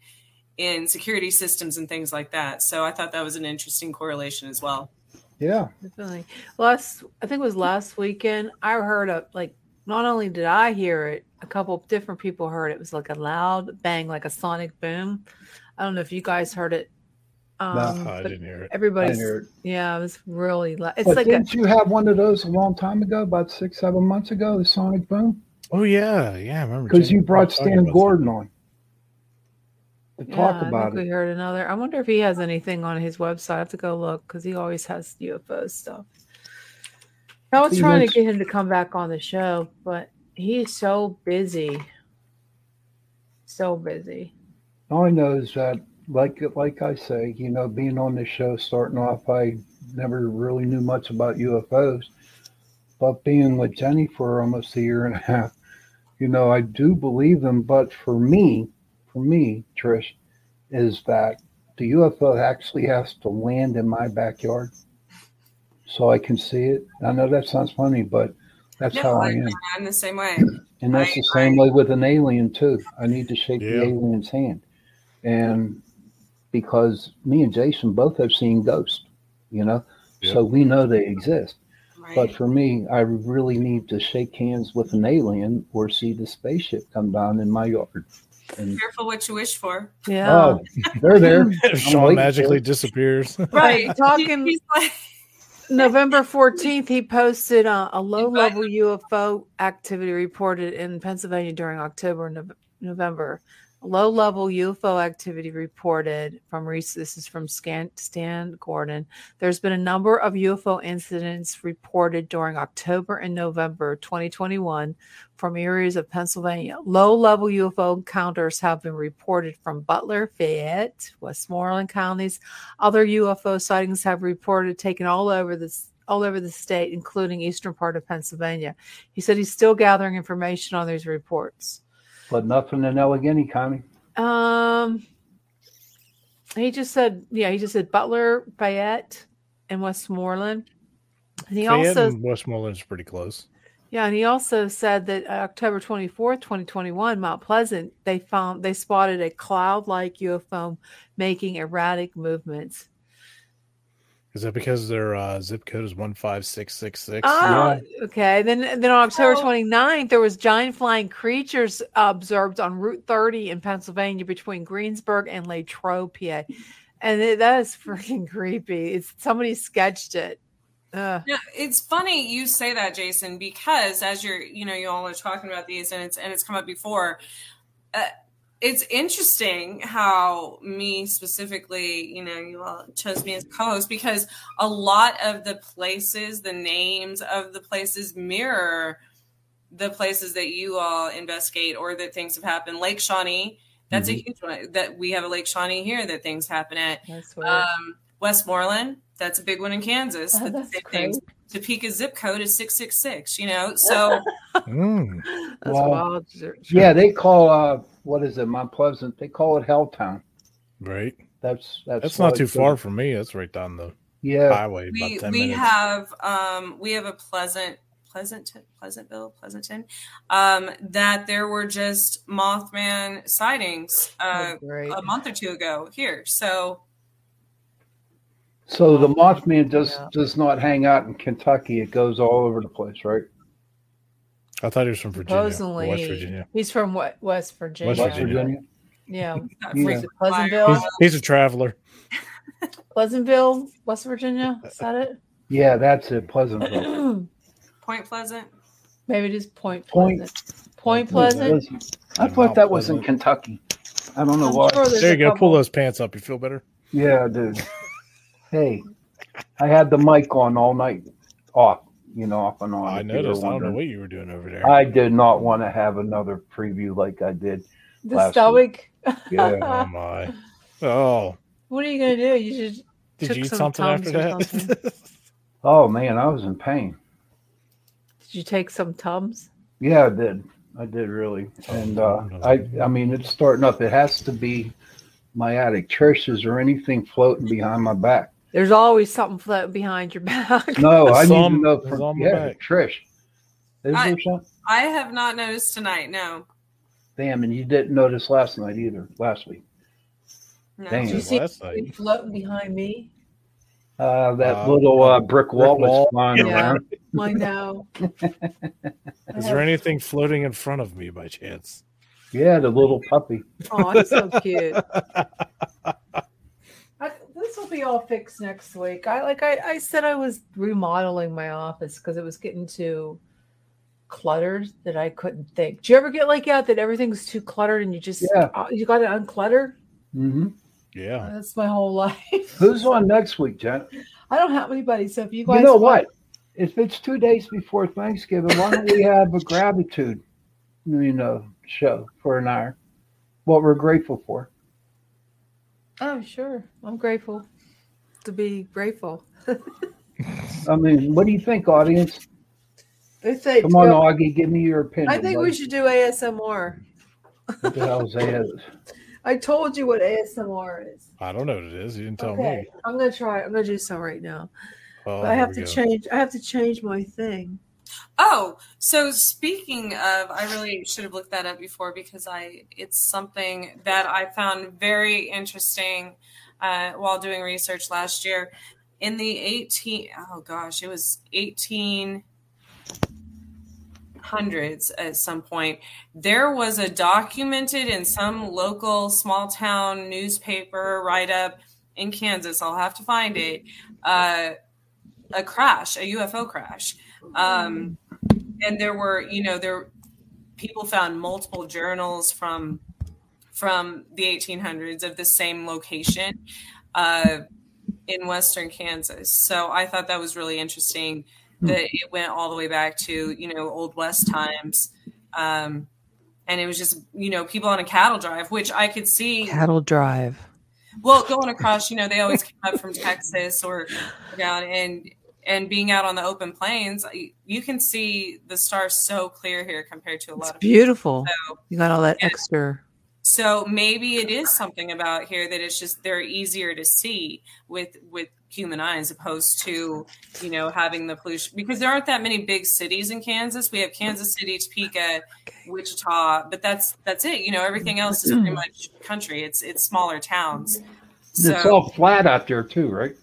in security systems and things like that so i thought that was an interesting correlation as well Yeah. Definitely. Last, I think it was last weekend. I heard a like. Not only did I hear it, a couple different people heard it. It was like a loud bang, like a sonic boom. I don't know if you guys heard it. Um, I didn't hear it. I Everybody's. didn't hear it. Yeah, it was really loud. It's But like didn't you have one of those a long time ago, about six, seven months ago, the Sonic Boom? Oh yeah, yeah. I remember Because you brought Stan about Gordon on to yeah, talk I think it. we heard another. I wonder if he has anything on his website. I have to go look because he always has UFO stuff. I was He trying makes- to get him to come back on the show, but he's so busy. So busy. All I know is that, like like I say, you know, being on this show, starting off, I never really knew much about UFOs, but being with Jenny for almost a year and a half, you know, I do believe them. But for me, for me, Trish, is that the UFO actually has to land in my backyard so I can see it. I know that sounds funny, but that's No, how I I, am. I'm the same way. And that's I- the same way with an alien too. I need to shake the alien's hand, and because me and Jason both have seen ghosts, you know, so we know they exist. But for me, I really need to shake hands with an alien or see the spaceship come down in my yard. And Careful what you wish for. oh, they're there. *laughs* I'm Sean magically for disappears. *laughs* Right. Talking November 14th, he posted uh, a low level UFO activity reported in Pennsylvania during October and November. Low level UFO activity reported from Reese. This is from Stan Gordon. There's been a number of UFO incidents reported during October and November 2021 from areas of Pennsylvania. Low level UFO encounters have been reported from Butler, Fayette, Westmoreland counties. Other UFO sightings have reported taken all over this all over the state, including eastern part of Pennsylvania. He said he's still gathering information on these reports. But nothing in Allegheny County. Um, he just said, yeah, he just said Butler, Fayette, and Westmoreland. And he Fayette also, and Westmoreland's pretty close. yeah, and he also said that uh, October twenty fourth, twenty twenty one, Mount Pleasant, they found they spotted a cloud like UFO making erratic movements. Is that because their uh, zip code is one five six six six? Oh, okay. Then then on October Oh. 29th, there was giant flying creatures observed on Route 30 in Pennsylvania between Greensburg and Latrobe, PA. And it, that is freaking creepy. It's somebody sketched it. Ugh. Yeah, it's funny you say that, Jason, because as you're, you know, you all are talking about these, and it's and it's come up before. Uh, it's interesting how me specifically, you know, you all chose me as co-host because a lot of the places, the names of the places mirror the places that you all investigate or that things have happened. Lake Shawnee, that's a huge one. That we have a Lake Shawnee here that things happen at. Um, Westmoreland, that's a big one in Kansas. Oh, that the that's same things. Topeka zip code is six six six. You know, *laughs* so Mm. That's Well, wild. Yeah, they call uh what is it, Mount Pleasant? They call it Helltown. Right. That's that's That's not too it's- far from me. That's right down the Yeah. highway. About we 10 we minutes. have um we have a pleasant pleasant pleasantville pleasanton um that there were just mothman sightings uh Oh, a month or two ago here so So the Mothman does does not hang out in Kentucky. It goes all over the place, right? I thought he was from Virginia, Supposedly, West Virginia. he's from what, West Virginia. West Virginia. Yeah. *laughs* Yeah. Pleasantville? He's, he's a traveler. *laughs* Pleasantville, West Virginia. Is that it? Yeah, that's it, Pleasantville. *clears throat* point pleasant Maybe it is Point Point- Pleasant. Point Pleasant. I thought that was in Kentucky. I don't know I'm why. sure There you go. couple- Pull those pants up. You feel better? Yeah, dude. Hey, I had the mic on all night, off. You know, off and on. I if you were noticed. I don't know wondering. what you were doing over there. I did not want to have another preview like I did. The last stomach. Yeah. oh my. Oh. What are you gonna do? You should. Did took you eat some something after Tums or that? *laughs* Oh man, I was in pain. Did you take some tums? Yeah, I did. I did really. And uh, I, I mean, it's starting up. It has to be my attic. Churches or anything floating behind my back. There's always something floating behind your *laughs* back. No, I need to know from on yeah, back. Trish. Is I- there something? i have not noticed tonight no Damn, and you didn't notice last night either. Last week. no Damn. Did you see Last night. floating behind me? Uh, that Uh, little uh, brick wall brick was flying Yeah. around. I know. *laughs* Is there anything floating in front of me by chance? Yeah, the little puppy. Oh, it's so cute. *laughs* I, this will be all fixed next week. I like I, I said I was remodeling my office because it was getting too cluttered that I couldn't think. Do you ever get like that that everything's too cluttered and you just Yeah. uh, you got to unclutter? Mm-hmm. Yeah. That's my whole *laughs* life. Who's on next week, Jen? I don't have anybody, so if you guys You know want- what? If it's two days before Thanksgiving, why don't we have a gratitude, you know, show for an hour? What we're grateful for. Oh, sure. I'm grateful to be grateful. *laughs* I mean, what do you think, audience? They say Come on, go- Augie, give me your opinion. I think we should do ASMR. What the hell's that? *laughs* I told you what ASMR is. I don't know what it is. You didn't tell Okay, me. I'm gonna try. I'm gonna do some right now. Oh, I have to go. change. I have to change my thing. Oh, so speaking of, I really should have looked that up before because I it's something that I found very interesting uh, while doing research last year. In the eighteen, oh gosh, it was eighteen hundreds at some point. There was a documented in some local small town newspaper write up in Kansas. I'll have to find it. Uh, a crash, a UFO crash. Um, and there were, you know, there people found multiple journals from from the 1800s of the same location uh, in western Kansas. So I thought that was really interesting that it went all the way back to you know old west times. Um, and it was just you know people on a cattle drive, which I could see Cattle Drive. well, going across, you know, they always come up from Texas or down and and being out on the open plains, you- you can see the stars so clear here compared to a lot It's of beautiful. So, You got all that extra. so maybe it is something about here that it's just they're easier to see with with human eyes opposed to you know having the pollution because there aren't that many big cities in Kansas. We have Kansas City, Topeka, Wichita, but that's that's it. You know, everything else is pretty *clears throat* much country. It's it's smaller towns. It's all flat out there too, right?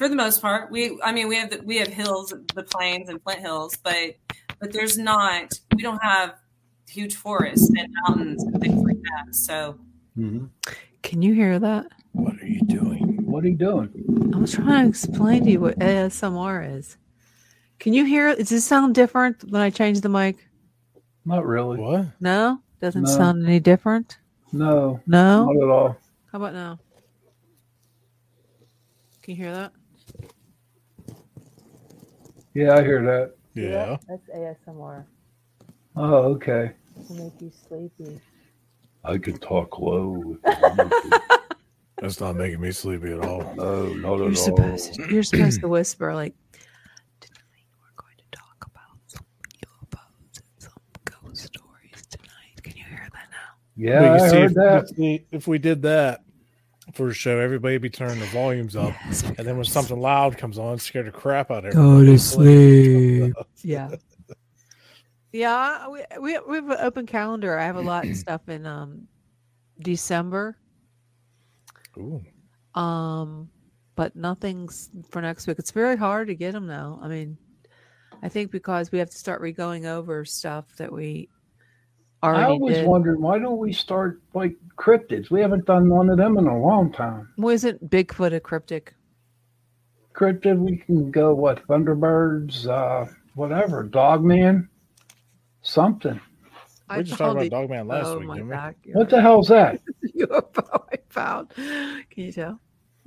For the most part we i mean we have the, we have hills the plains and flint hills but but there's not we don't have huge forests and mountains and things like that so mm-hmm. Can you hear that? What are you doing? What are you doing? I was trying to explain to you what ASMR is. Can you hear? Does it sound different when I change the mic? Not really. What? No, doesn't No. sound any different. No. No? Not at all. How about now? Can you hear that? Yeah, I hear that. Yeah. That's ASMR. Oh, okay. To make you sleepy. I can talk low. *laughs* That's not making me sleepy at all. No, not You're supposed to, you're supposed to whisper like Yeah, We can you I see heard if, that. If we, if we did that for a show, everybody would be turning their volumes up, and then when something loud comes on, it scared the crap out of Go everybody. to sleep. yeah. Yeah, we, we we have an open calendar. I have a lot of *clears throat* stuff in um December. Ooh. Um, but nothing's for next week. It's very hard to get them now. I mean, I think because we have to start re-going over stuff that we already I was did. wondering why don't we start like cryptids? We haven't done one of them in a long time. Wasn't Bigfoot a cryptic? Cryptid, we can go what Thunderbirds, uh, whatever, Dogman, something. We just talked about Dogman last week, didn't we? What the hell's that? *laughs* UFO I found. Can you tell?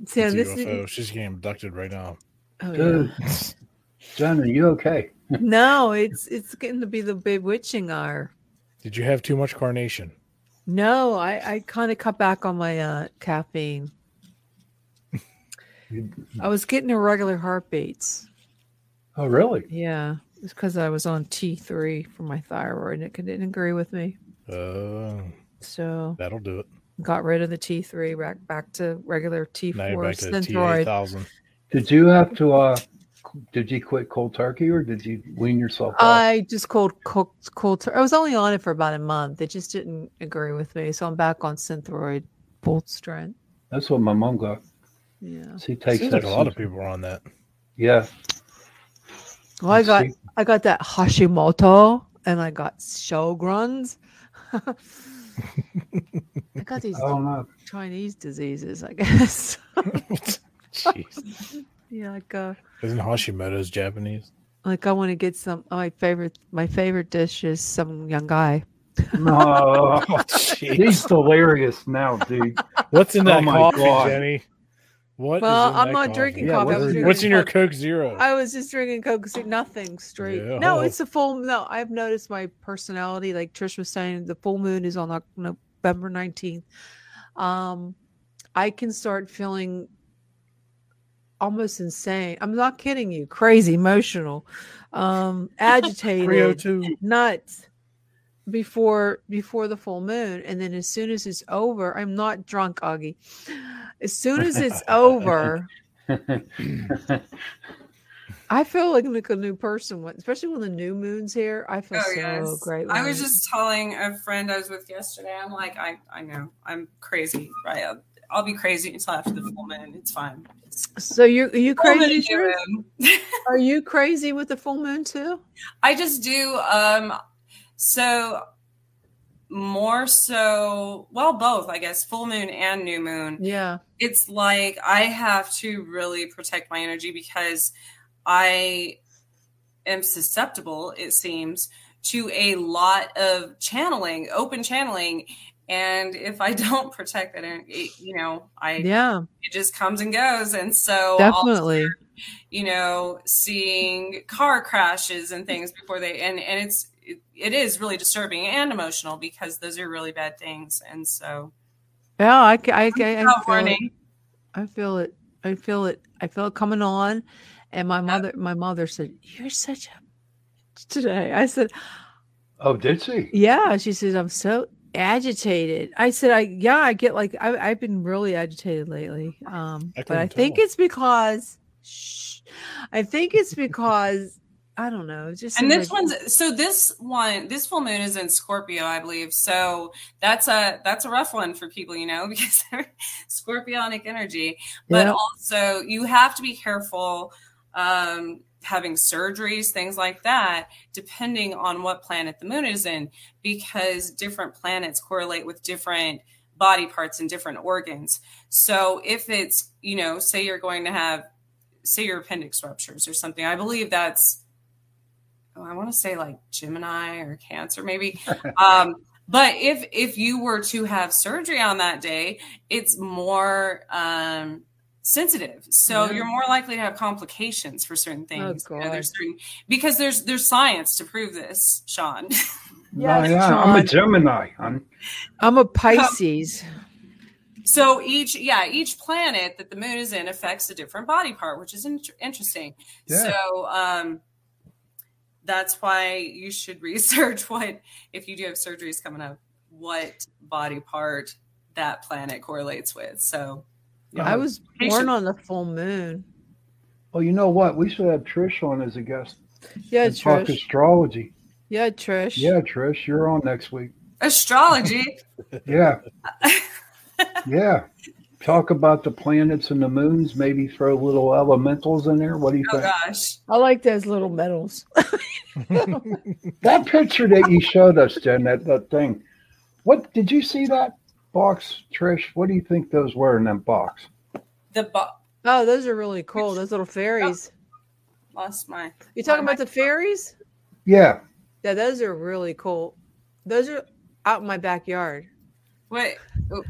Sam, It's this UFO. is She's getting abducted right now. oh, Dude, *laughs* Jen, are you okay? no, it's it's getting to be the bewitching hour. Did you have too much carnation? No, I I kind of cut back on my uh caffeine. I was getting irregular heartbeats. Oh, really? Yeah, it's because I was on T three for my thyroid, and it didn't agree with me. Uh, So that'll do it. got rid of the T three, back back to regular T4 back to T eight Synthroid. Did you have to? uh Did you quit cold turkey or did you wean yourself off? I just cold cooked cold. Tur- I was only on it for about a month. It just didn't agree with me, so I'm back on Synthroid full strength. That's what my mom got. Yeah. She takes Seems that. like a lot of people are on that. Yeah. Well, I Let's got see. I got that Hashimoto, and I got Sjogren's. *laughs* I got these I don't know. Chinese diseases, I guess. *laughs* *laughs* Jeez. yeah, like uh, Isn't Hashimoto's Japanese? like I want to get some. My favorite, my favorite dish is some young guy. No, *laughs* jeez. he's delirious now, dude. What's in Oh that my coffee, God. Jenny? What? is Well, in I'm that not coffee? drinking coffee. I was what's, drinking what's in your Coke. Coke Zero? I was just drinking Coke, Zero- nothing straight. Yeah. No, it's a full. No, I've noticed my personality. Like Trish was saying, the full moon is on Oc- November nineteenth. Um, I can start feeling almost insane. I'm not kidding you, crazy, emotional, um, agitated, nuts before before the full moon. And then as soon as it's over, I'm not drunk, Augie. As soon as it's over, I feel like, like a new person, especially when the new moon's here. I feel Oh, so yes. great. I was just telling a friend I was with yesterday. I'm like, I, I know I'm crazy, right? I'll, be crazy until after the full moon. It's fine. So you you crazy? is Trish? new Are you crazy with the full moon too? I just do. Um, so more so, well, both, I guess, full moon and new moon. Yeah. It's like I have to really protect my energy because I am susceptible, it seems, to a lot of channeling, open channeling. And if I *laughs* don't protect that, energy, you know, I Yeah. it just comes and goes. And so I'll Definitely. you know, seeing car crashes and things before they and and it's it, it is really disturbing and emotional because those are really bad things. And so Yeah, I, ca- I, I, feel it. warning. I feel it. I feel it. I feel it coming on. And my mother, my mother said, "You're such a." Today, I said, Oh, did she? "Yeah." She says, "I'm so agitated." I said, "I yeah, I get like I, I've been really agitated lately." Um, I but I couldn't think tell. it's because, shh, I think it's because I don't know. Just and this like- one's so this one this full moon is in Scorpio, I believe. So that's a that's a rough one for people, you know, *laughs* because they're scorpionic energy. But Yeah. also you have to be careful um having surgeries, things like that, depending on what planet the moon is in, because different planets correlate with different body parts and different organs. So if it's, you know, say you're going to have, say your appendix ruptures or something, I believe that's, oh, I want to say like Gemini or Cancer, maybe. *laughs* um, but if if you were to have surgery on that day, it's more um, sensitive, so Yeah. you're more likely to have complications for certain things. You know, there's certain because there's there's science to prove this, Sean. *laughs* No, yeah, I'm a Gemini, hon. I'm a Pisces. *laughs* So each, yeah, each planet that the moon is in affects a different body part, which is in- interesting. Yeah. So um, that's why you should *laughs* research what, if you do have surgeries coming up, what body part that planet correlates with. So I was born on the full moon. Well, you know what? We should have Trish on as a guest. Yeah, and talk astrology. Yeah, Trish. Yeah, Trish, you're on next week. astrology. *laughs* Yeah. yeah. Talk about the planets and the moons. Maybe throw little elementals in there. What do you oh think? Oh gosh. I like those little medals. *laughs* That picture that you showed us, Jen, that, that thing. What did you see that box, Trish? What do you think those were in that box? The bo- Oh, those are really cool. Those little fairies. lost my. You talking about the fairies? Yeah. Yeah, those are really cool. Those are out in my backyard. Wait. oh,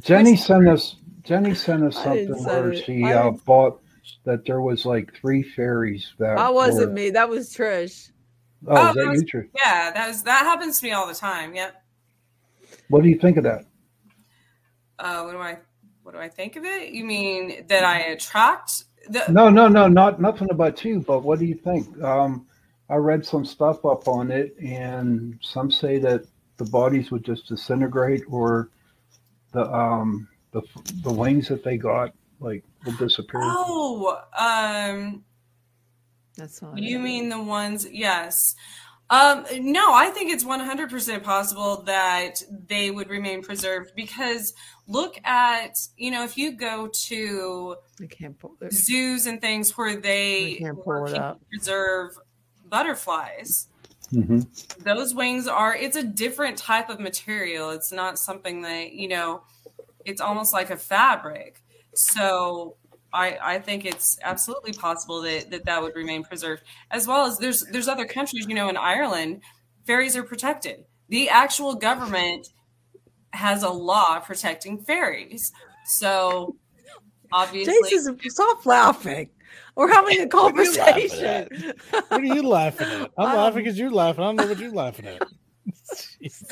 Jenny sent us. Jenny sent us something send where she uh, bought that there was like three fairies that. That wasn't were- me. That was Trish. Oh, is that was- you, Trish? yeah, that was that happens to me all the time. Yep. What do you think of that? Uh, what do I what do I think of it? You mean that I attract the No, no, no, not nothing about you. But what do you think? Um, I read some stuff up on it, and some say that the bodies would just disintegrate, or the um the the wings that they got like will disappear. Oh, um That's not. you mean the ones yes. Um no, I think it's 100% possible that they would remain preserved because look at, you know, if you go to can't pull zoos and things where they can't pull it up. preserve butterflies. Hmm those wings are it's a different type of material. It's not something that you know it's almost like a fabric. So i i think it's absolutely possible that that, that would remain preserved as well as there's there's other countries you know in ireland fairies are protected the actual government has a law protecting fairies so obviously Jason, stop laughing. We're having a *laughs* What are you laughing conversation. What are you laughing at? I'm Um, laughing because you're laughing. I don't know what you're laughing at. *laughs* It's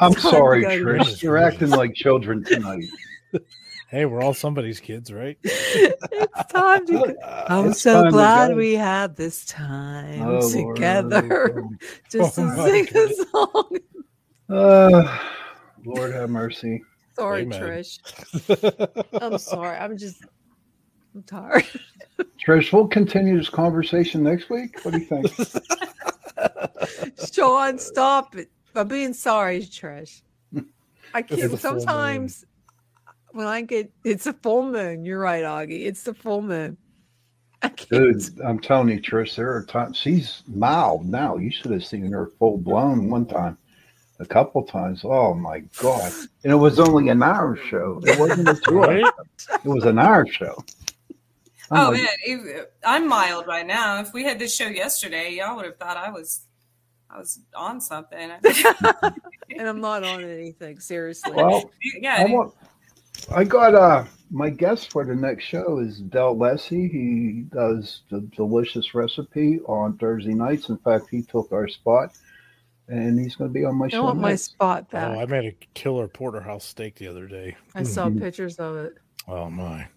I'm sorry, Trish. You're acting like children tonight. *laughs* Hey, we're all somebody's kids, right? *laughs* it's time to. *laughs* I'm It's so glad we had this time Oh, Lord. together *laughs* just Oh, to my sing a song. Uh, Lord have mercy. Sorry, Amen. Trish. I'm sorry. I'm just I'm tired. Trish, we'll continue this conversation next week. What do you think? Sean, stop it. I'm being sorry, Trish. I can't full sometimes when I get it's a full moon. You're right, Augie. It's the full moon. Dude, I'm telling you, Trish, there are times she's mild now. You should have seen her full blown one time, a couple times. Oh my god! And it was only an hour show. It wasn't a *laughs* two hour. It was an hour show. I'm Oh like, man, if, I'm mild right now. If we had this show yesterday, y'all would have thought I was, I was on something. *laughs* and I'm not on anything, seriously. Well, yeah, I want. I got uh my guest for the next show is Del Lessie. He does the delicious recipe on Thursday nights. In fact, he took our spot, and he's going to be on my I show. I want my next. spot Oh, back. I made a killer porterhouse steak the other day. I saw Mm-hmm. pictures of it. Oh my!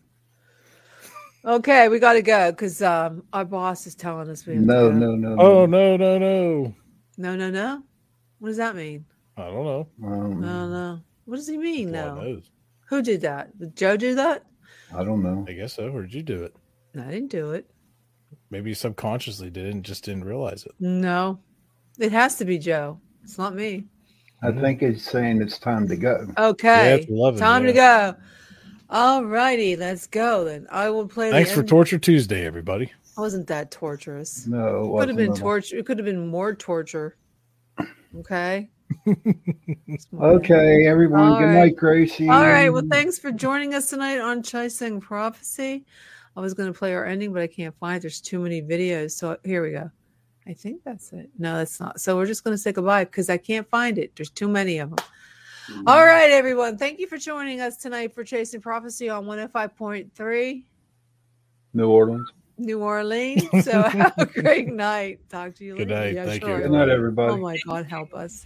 Okay, we got to go because um, our boss is telling us we have No, to go. no, no. Oh no, no, no! no, no, no. What does that mean? I don't know. Um, No, no. What does he mean? God No. knows. Who did that? Did Joe do that? I don't know. I guess so. Or did you do it? I didn't do it. Maybe you subconsciously did it and just didn't realize it. No, it has to be Joe. It's not me. I mm-hmm. think he's saying it's time to go. Okay, it's 11, time to go. All righty, let's go then. I will play. the Thanks for end- Torture Tuesday, everybody. Wasn't that torturous? No, it Could have been wasn't at all. torture. It could have been more torture. Okay. Okay, everyone. All good right. night, Gracie. All right. Well, thanks for joining us tonight on Chasing Prophecy. I was going to play our ending, but I can't find it. There's too many videos. So here we go. I think that's it. No, that's not. So we're just going to say goodbye because I can't find it. There's too many of them. Mm. All right, everyone. Thank you for joining us tonight for Chasing Prophecy on 105.3 New Orleans. New Orleans. *laughs* So have a great night. Talk to you Good later. night. Thank you. Good night, everybody. Oh, my God. Help us.